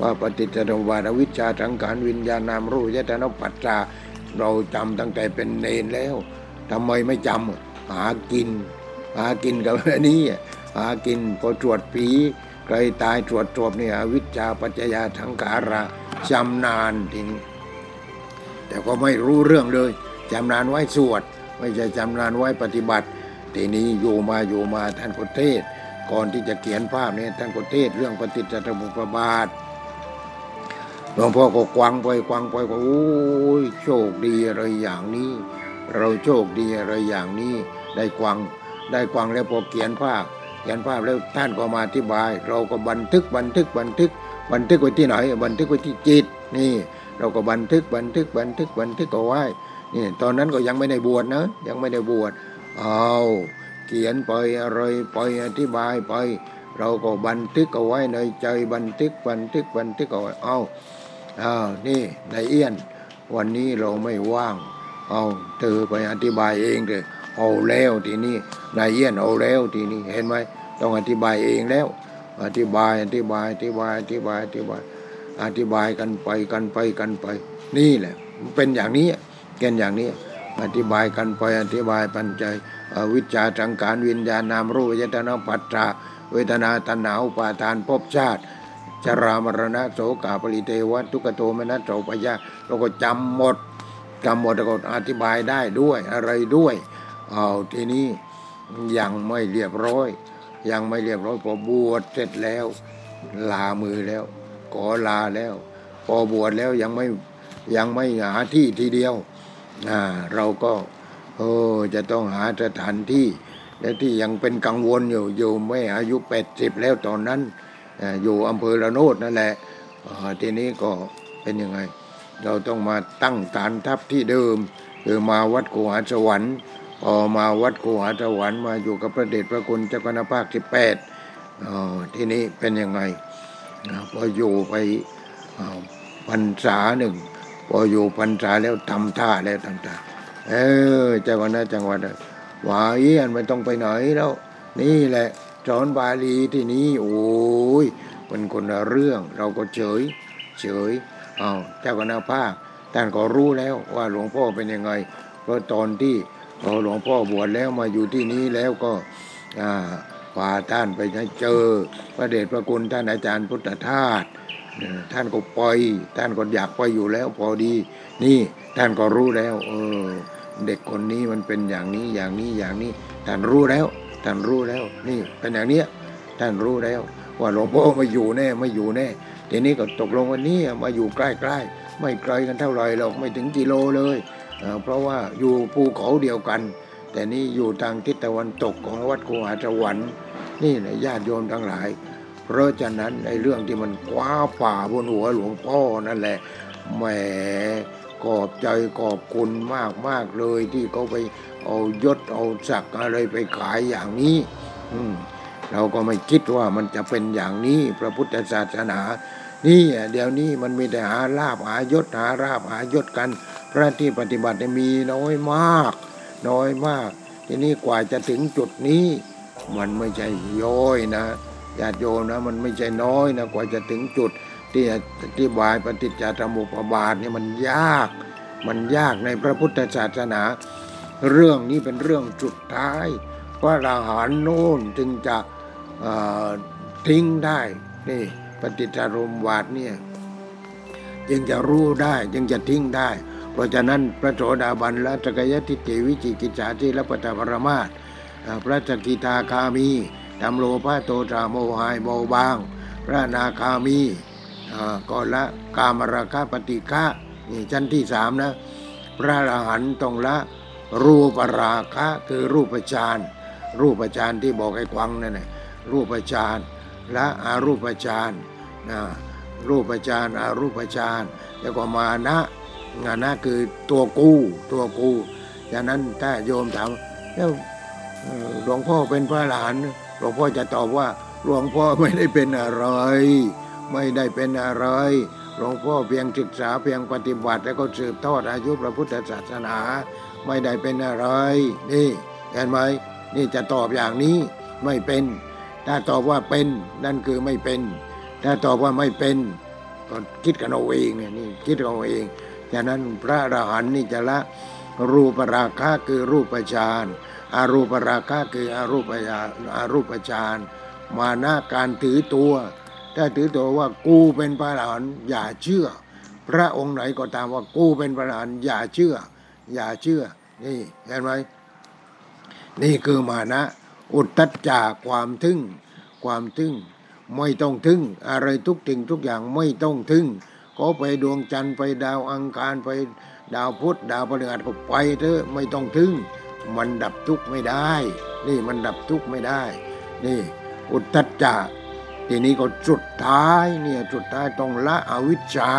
B: ว่าปฏิจจสมุปบาวิชาทังการวิญญาณนามรู้ยตนปัจจาเราจำตั้งแต่เป็นเนนแล้วทำไมไม่จำหากิน หากินกับนี้หากินพอตรวจผี ใครตายตรวจจบเนี่ยวิชาปัจจยาทังการะจำนานทีนี้แต่ก็ไม่รู้เรื่องเลยจำนานไว้สวด ไม่ใช่จำนานไว้ปฏิบัติทีนี้อยู่มาอยู่มาท่านก็เทศ ก่อนที่จะเขียนภาพเนี้ท่านก็เทศเรื่องปฏิจจสมุปบาทหลวงพ่อก็กวางไปกวางไปก็โอ้ยโชคดีอะไรอย่างนี้ เราโชคดีอะไรอย่างนี้ ได้กวางได้กวางแล้วพอเขียนภาพ เขียนภาพแล้วท่านก็มาอธิบาย เราก็บันทึกบันทึกบันทึกบันทึกไว้ที่ไหน บันทึกไว้ที่จิตนี่ เราก็บันทึกบันทึกบันทึกบันทึกเอาไว้นี่ตอนนั้นก็ยังไม่ได้บวชนะ ยังไม่ได้บวชเอาเขียนไปอะไรไปอธิบายไป เราก็บันทึกเอาไว้ในใจบันทึกบันทึกบันทึกเอาไว้เอาเอานี่นายเอี้ยน วันนี้เราไม่ว่าง เอาเธอไปอธิบายเองเลย เอาแล้วทีนี้นายเอี้ยนเอาแล้วทีนี้เห็นไหมต้องอธิบายเองแล้ว อธิบายอธิบายอธิบายอธิบายอธิบายอธิบายกันไปกันไปกันไป นี่แหละเป็นอย่างนี้เกณฑ์อย่างนี้ อธิบายกันไปอธิบายปัญจวิจาจังการวิญญาณนามรูปเวทนาปัจจาเวทนาตัณหาอุปาทานภพชาติจรามรณะโสกาปริเทวะทุกโทมนัสโสปยาเราก็จำหมดจำหมดแล้วก็อธิบายได้ด้วยอะไรด้วย เอาทีนี้ยังไม่เรียบร้อย ยังไม่เรียบร้อยพอบวชเสร็จแล้ว ลามือแล้วขอลาแล้ว พอบวชแล้วยังไม่ยังไม่หาที่ทีเดียวอ่าเราก็เออจะต้องหาสถานที่ และที่ยังเป็นกังวลอยู่อยู่ไม่อายุแปดสิบแล้วตอนนั้นอยู่อำเภอระโนดนั่นแหละอ่าทีนี้ก็เป็นยังไง เราต้องมาตั้งฐานทัพที่เดิมคือมาวัดกูหาสวรรค์ พอมาวัดกูหาสวรรค์มาอยู่กับพระเดชพระคุณเจ้าคณะภาคที่แปดทีนี้เป็นยังไงพออยู่ไปพรรษาหนึ่งพออยู่พรรษาแล้วทำท่าแล้วทำท่าเออเจ้าคณะจังหวัดว่าเอี้ยนไม่ต้องไปไหนแล้ว นี่แหละสอนบาลีที่นี้โอ้ยเป็นคนละเรื่องเราก็เฉยเฉยเอาเจ้าคณะภาคท่านก็รู้แล้วว่าหลวงพ่อเป็นยังไงเพราะตอนที่ พอหลวงพ่อบวชแล้วมาอยู่ที่นี้แล้วก็อ่าพาท่านไปเจอ พระเดชพระคุณท่านอาจารย์พุทธทาสท่านก็ปล่อย ท่านก็อยากไปอยู่แล้วพอดี นี่ท่านก็รู้แล้ว เออ เด็กคนนี้มันเป็นอย่างนี้อย่างนี้อย่างนี้ ท่านรู้แล้ว ท่านรู้แล้ว นี่เป็นอย่างเนี้ยท่านรู้แล้ว ว่าหลวงพ่อม่อยู่แน่ไม่อยู่แน่ทีนี้ก็ตกลงวันนี้มาอยู่ใกล้ๆไม่ไกลกันเท่าไหร่หรอกไม่ถึงกิโลเลย เพราะว่าอยู่ภูเขาเดียวกัน แต่นี่อยู่ทางทิศตะวันตกของวัดคูหาสวรรค์นี่แหละญาติโยมทั้งหลาย เพราะฉะนั้นในเรื่องที่มันคว้าป่าบนหัวหลวงพ่อนั่นแหละแหมขอบใจขอบคุณมากมากเลยที่เขาไปเอายศเอาศักดิ์อะไรไปขายอย่างนี้ อืเราก็ไม่คิดว่ามันจะเป็นอย่างนี้พระพุทธศาสนา นี่เดี๋ยวนี้มันมีแต่หาลาบหายศหาราบหายศกัน พระที่ปฏิบัติมีน้อยมาก น้อยมาก ทีนี้กว่าจะถึงจุดนี้ มันไม่ใช่ย่อยนะญาติโยมนะมันไม่ใช่น้อยนะกว่าจะถึงจุด ที่อธิบายปฏิจจสมุปบาทเนี่ยมันยาก มันยากในพระพุทธศาสนา เรื่องนี้เป็นเรื่องสุดท้ายพระอรหันต์โน่นจึงจะทิ้งได้นี่ปฏิจจารมวาทเนี่ยจึงจะรู้ได้จึงจะทิ้งได้ เพราะฉะนั้นพระโสดาบันและสกยทิฏฐิวิจิกิจฉาที่ละปตปรมาตพระสกิทาคามีทำโลภะโทสะโมหายเบาบาง พระนาคามีอ่าก็ละกามราคะปฏิฆะนี่ชั้นที่สามนะ พระอรหันต์ต้องละรูปราคะคือรูปฌานรูปฌานที่บอกไอ้ควังนั่นแหละรูปฌานและอารูปฌานนะรูปฌานอารูปฌานแล้วก็มานะ งานะคือตัวกู้ตัวกู้ฉะนั้นถ้าโยมถามแล้วหลวงพ่อเป็นพระอรหันหลวงพ่อจะตอบว่า หลวงพ่อไม่ได้เป็นอะไร ไม่ได้เป็นอะไร หลวงพ่อเพียงศึกษาเพียงปฏิบัติ แล้วก็สืบทอดอายุพระพุทธศาสนา ไม่ได้เป็นอะไร นี่เห็นไหมนี่จะตอบอย่างนี้ไม่เป็น ถ้าตอบว่าเป็นนั่นคือไม่เป็น ถ้าตอบว่าไม่เป็นก็คิดกันเอาเองเนี่ยนี่คิดเอาเอง ฉะนั้นพระอรหันต์นี่จะละรูปราคะคือรูปฌานอารูปราคะคืออารูปฌานอารูปฌานมานะการถือตัว ถ้าถือตัวว่ากูเป็นพระอรหันต์อย่าเชื่อ พระองค์ไหนก็ตามว่ากูเป็นพระอรหันต์อย่าเชื่อ อย่าเชื่อ นี่เห็นไหมนี่คือมานะ อุตตัจจากความทึ่ง ความทึ่ง ไม่ต้องทึ่ง อะไรทุกสิ่งทุกอย่างไม่ต้องทึ่ง ก็ไปดวงจันทร์ไปดาวอังคารไปดาวพุธดาวพฤหัสก็ไปเถอะไม่ต้องทึ่ง มันดับทุกข์ไม่ได้ นี่มันดับทุกข์ไม่ได้ นี่ อุทธัจจะทีนี้ก็สุดท้ายเนี่ยสุดท้ายต้องละอวิชชา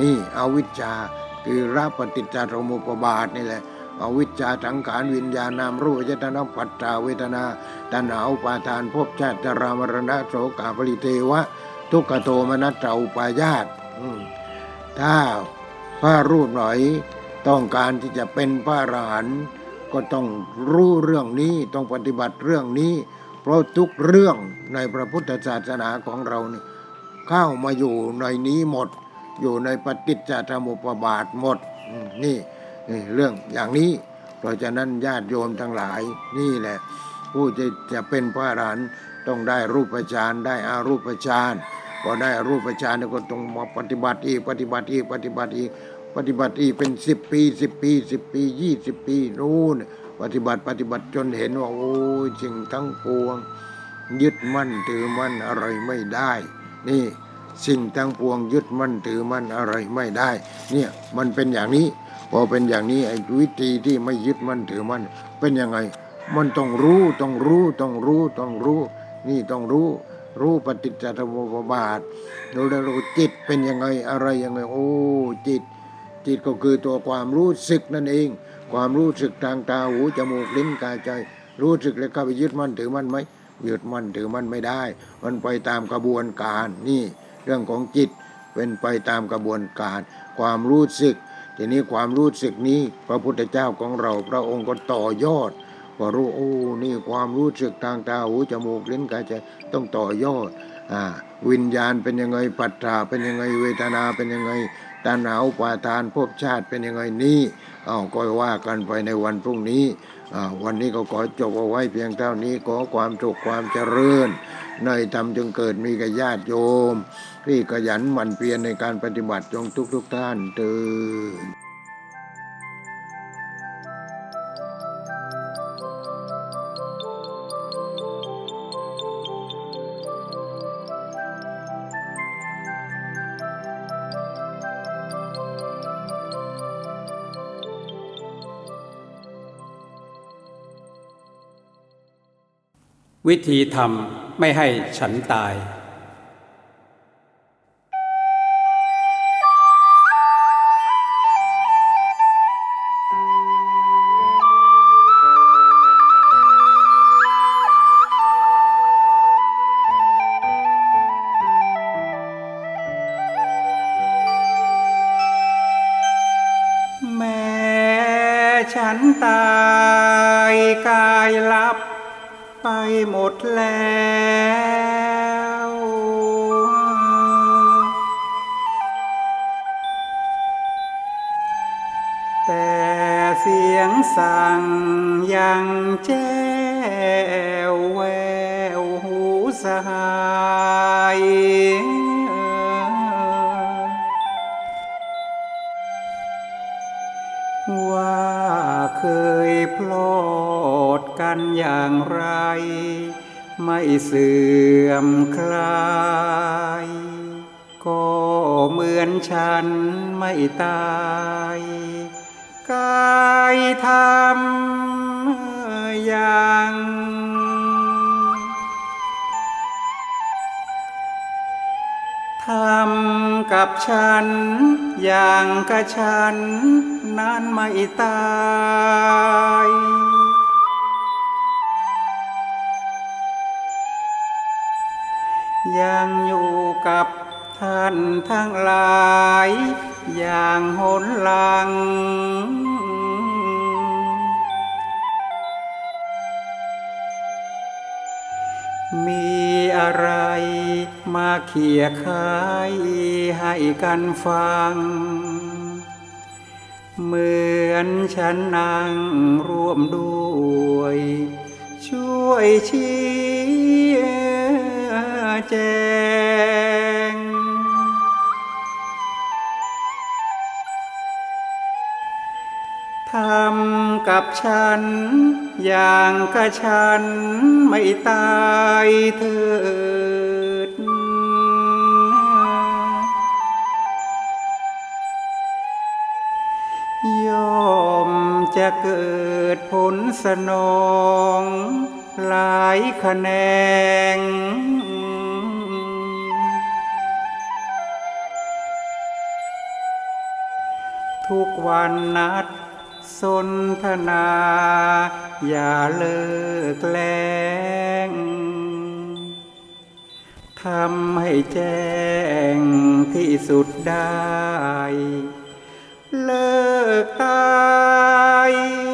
B: นี่อวิชชาคือละปฏิจจสมุปบาทนี่แหละอวิชชาสังขารวิญญาณนามรูปเจตนาปัจจาเวทนาตัณหาอุปาทานภพชาติจรามรณะโสกาปริเทวะ ทุกขโทมนัสเจ้าปายาต ถ้าพระรูปหน่อยต้องการที่จะเป็นพระอรหันต์ก็ต้องรู้เรื่องนี้ต้องปฏิบัติเรื่องนี้ เพราะทุกเรื่องในพระพุทธศาสนาของเราเนี่ยเข้ามาอยู่ในนี้หมด อยู่ในปฏิจจสมุปบาทหมดนี่นี่เรื่องอย่างนี้ เพราะฉะนั้นญาติโยมทั้งหลายนี่แหละ ผู้จะจะเป็นพระอรหันต์ต้องได้รูปฌานได้อารูปฌาน พอได้รูปฌานก็ต้องมาปฏิบัติอีกปฏิบัติอีกปฏิบัติอีกปฏิบัติอีกเป็นสิบปีสิบปีสิบปียี่สิบปีนู่นปฏิบัติปฏิบัติจนเห็นว่าโอ้ยสิ่งทั้งปวง ยึดมั่นถือมั่นอะไรไม่ได้ นี่สิ่งทั้งปวงยึดมั่นถือมั่นอะไรไม่ได้ เนี่ยมันเป็นอย่างนี้ พอเป็นอย่างนี้ไอ้วิธีที่ไม่ยึดมั่นถือมั่นเป็นยังไง มันต้องรู้ต้องรู้ต้องรู้ต้องรู้ นี่ต้องรู้ รู้ปฏิจจสมุปบาทรู้แล้วรู้จิตเป็นยังไงอะไรยังไง โอ้จิต จิตก็คือตัวความรู้สึกนั่นเอง ความรู้สึกทางตาหูจมูกลิ้นกายใจ รู้สึกแล้วเข้าไปยึดมั่นถือมั่นไหมยึดมั่นถือมั่นไม่ได้ มันไปตามกระบวนการนี่ เรื่องของจิตเป็นไปตามกระบวนการ ความรู้สึก ทีนี้ความรู้สึกนี้พระพุทธเจ้าของเราพระองค์ก็ต่อยอด ว่ารู้โอ้นี่ความรู้สึกทางตาหูจมูกลิ้นกายใจต้องต่อยอดอ่าวิญญาณเป็นยังไงปัจจาเป็นยังไงเวทนาเป็นยังไงตัณหาอุปาทานภพชาติเป็นยังไงนี่เอาก็ว่ากันไปในวันพรุ่งนี้อ่าวันนี้ก็ขอจบเอาไว้เพียงเท่านี้ขอความสุขความเจริญในธรรมจงเกิดมีกับญาติโยมที่ขยันหมั่นเพียรในการปฏิบัติจงทุกทุกท่านเตือน
C: วิธีทำไม่ให้ฉันตาย
A: ทำกับฉัน อย่างกับฉัน นั้นไม่ตายยังอยู่กับท่านทั้งหลาย อย่างหนหลัง มีอะไร มาเขี่ยคายให้กันฟัง เหมือนฉันนั่งร่วมด้วย ช่วยชี้แจง ทำกับฉัน อย่างกับฉันไม่ตายเถิด จะเกิดผลสนอง หลายคะแนงทุกวันนัดสนทนา อย่าเลิกแลงทำให้แจ้งที่สุดได้ เลิกตาย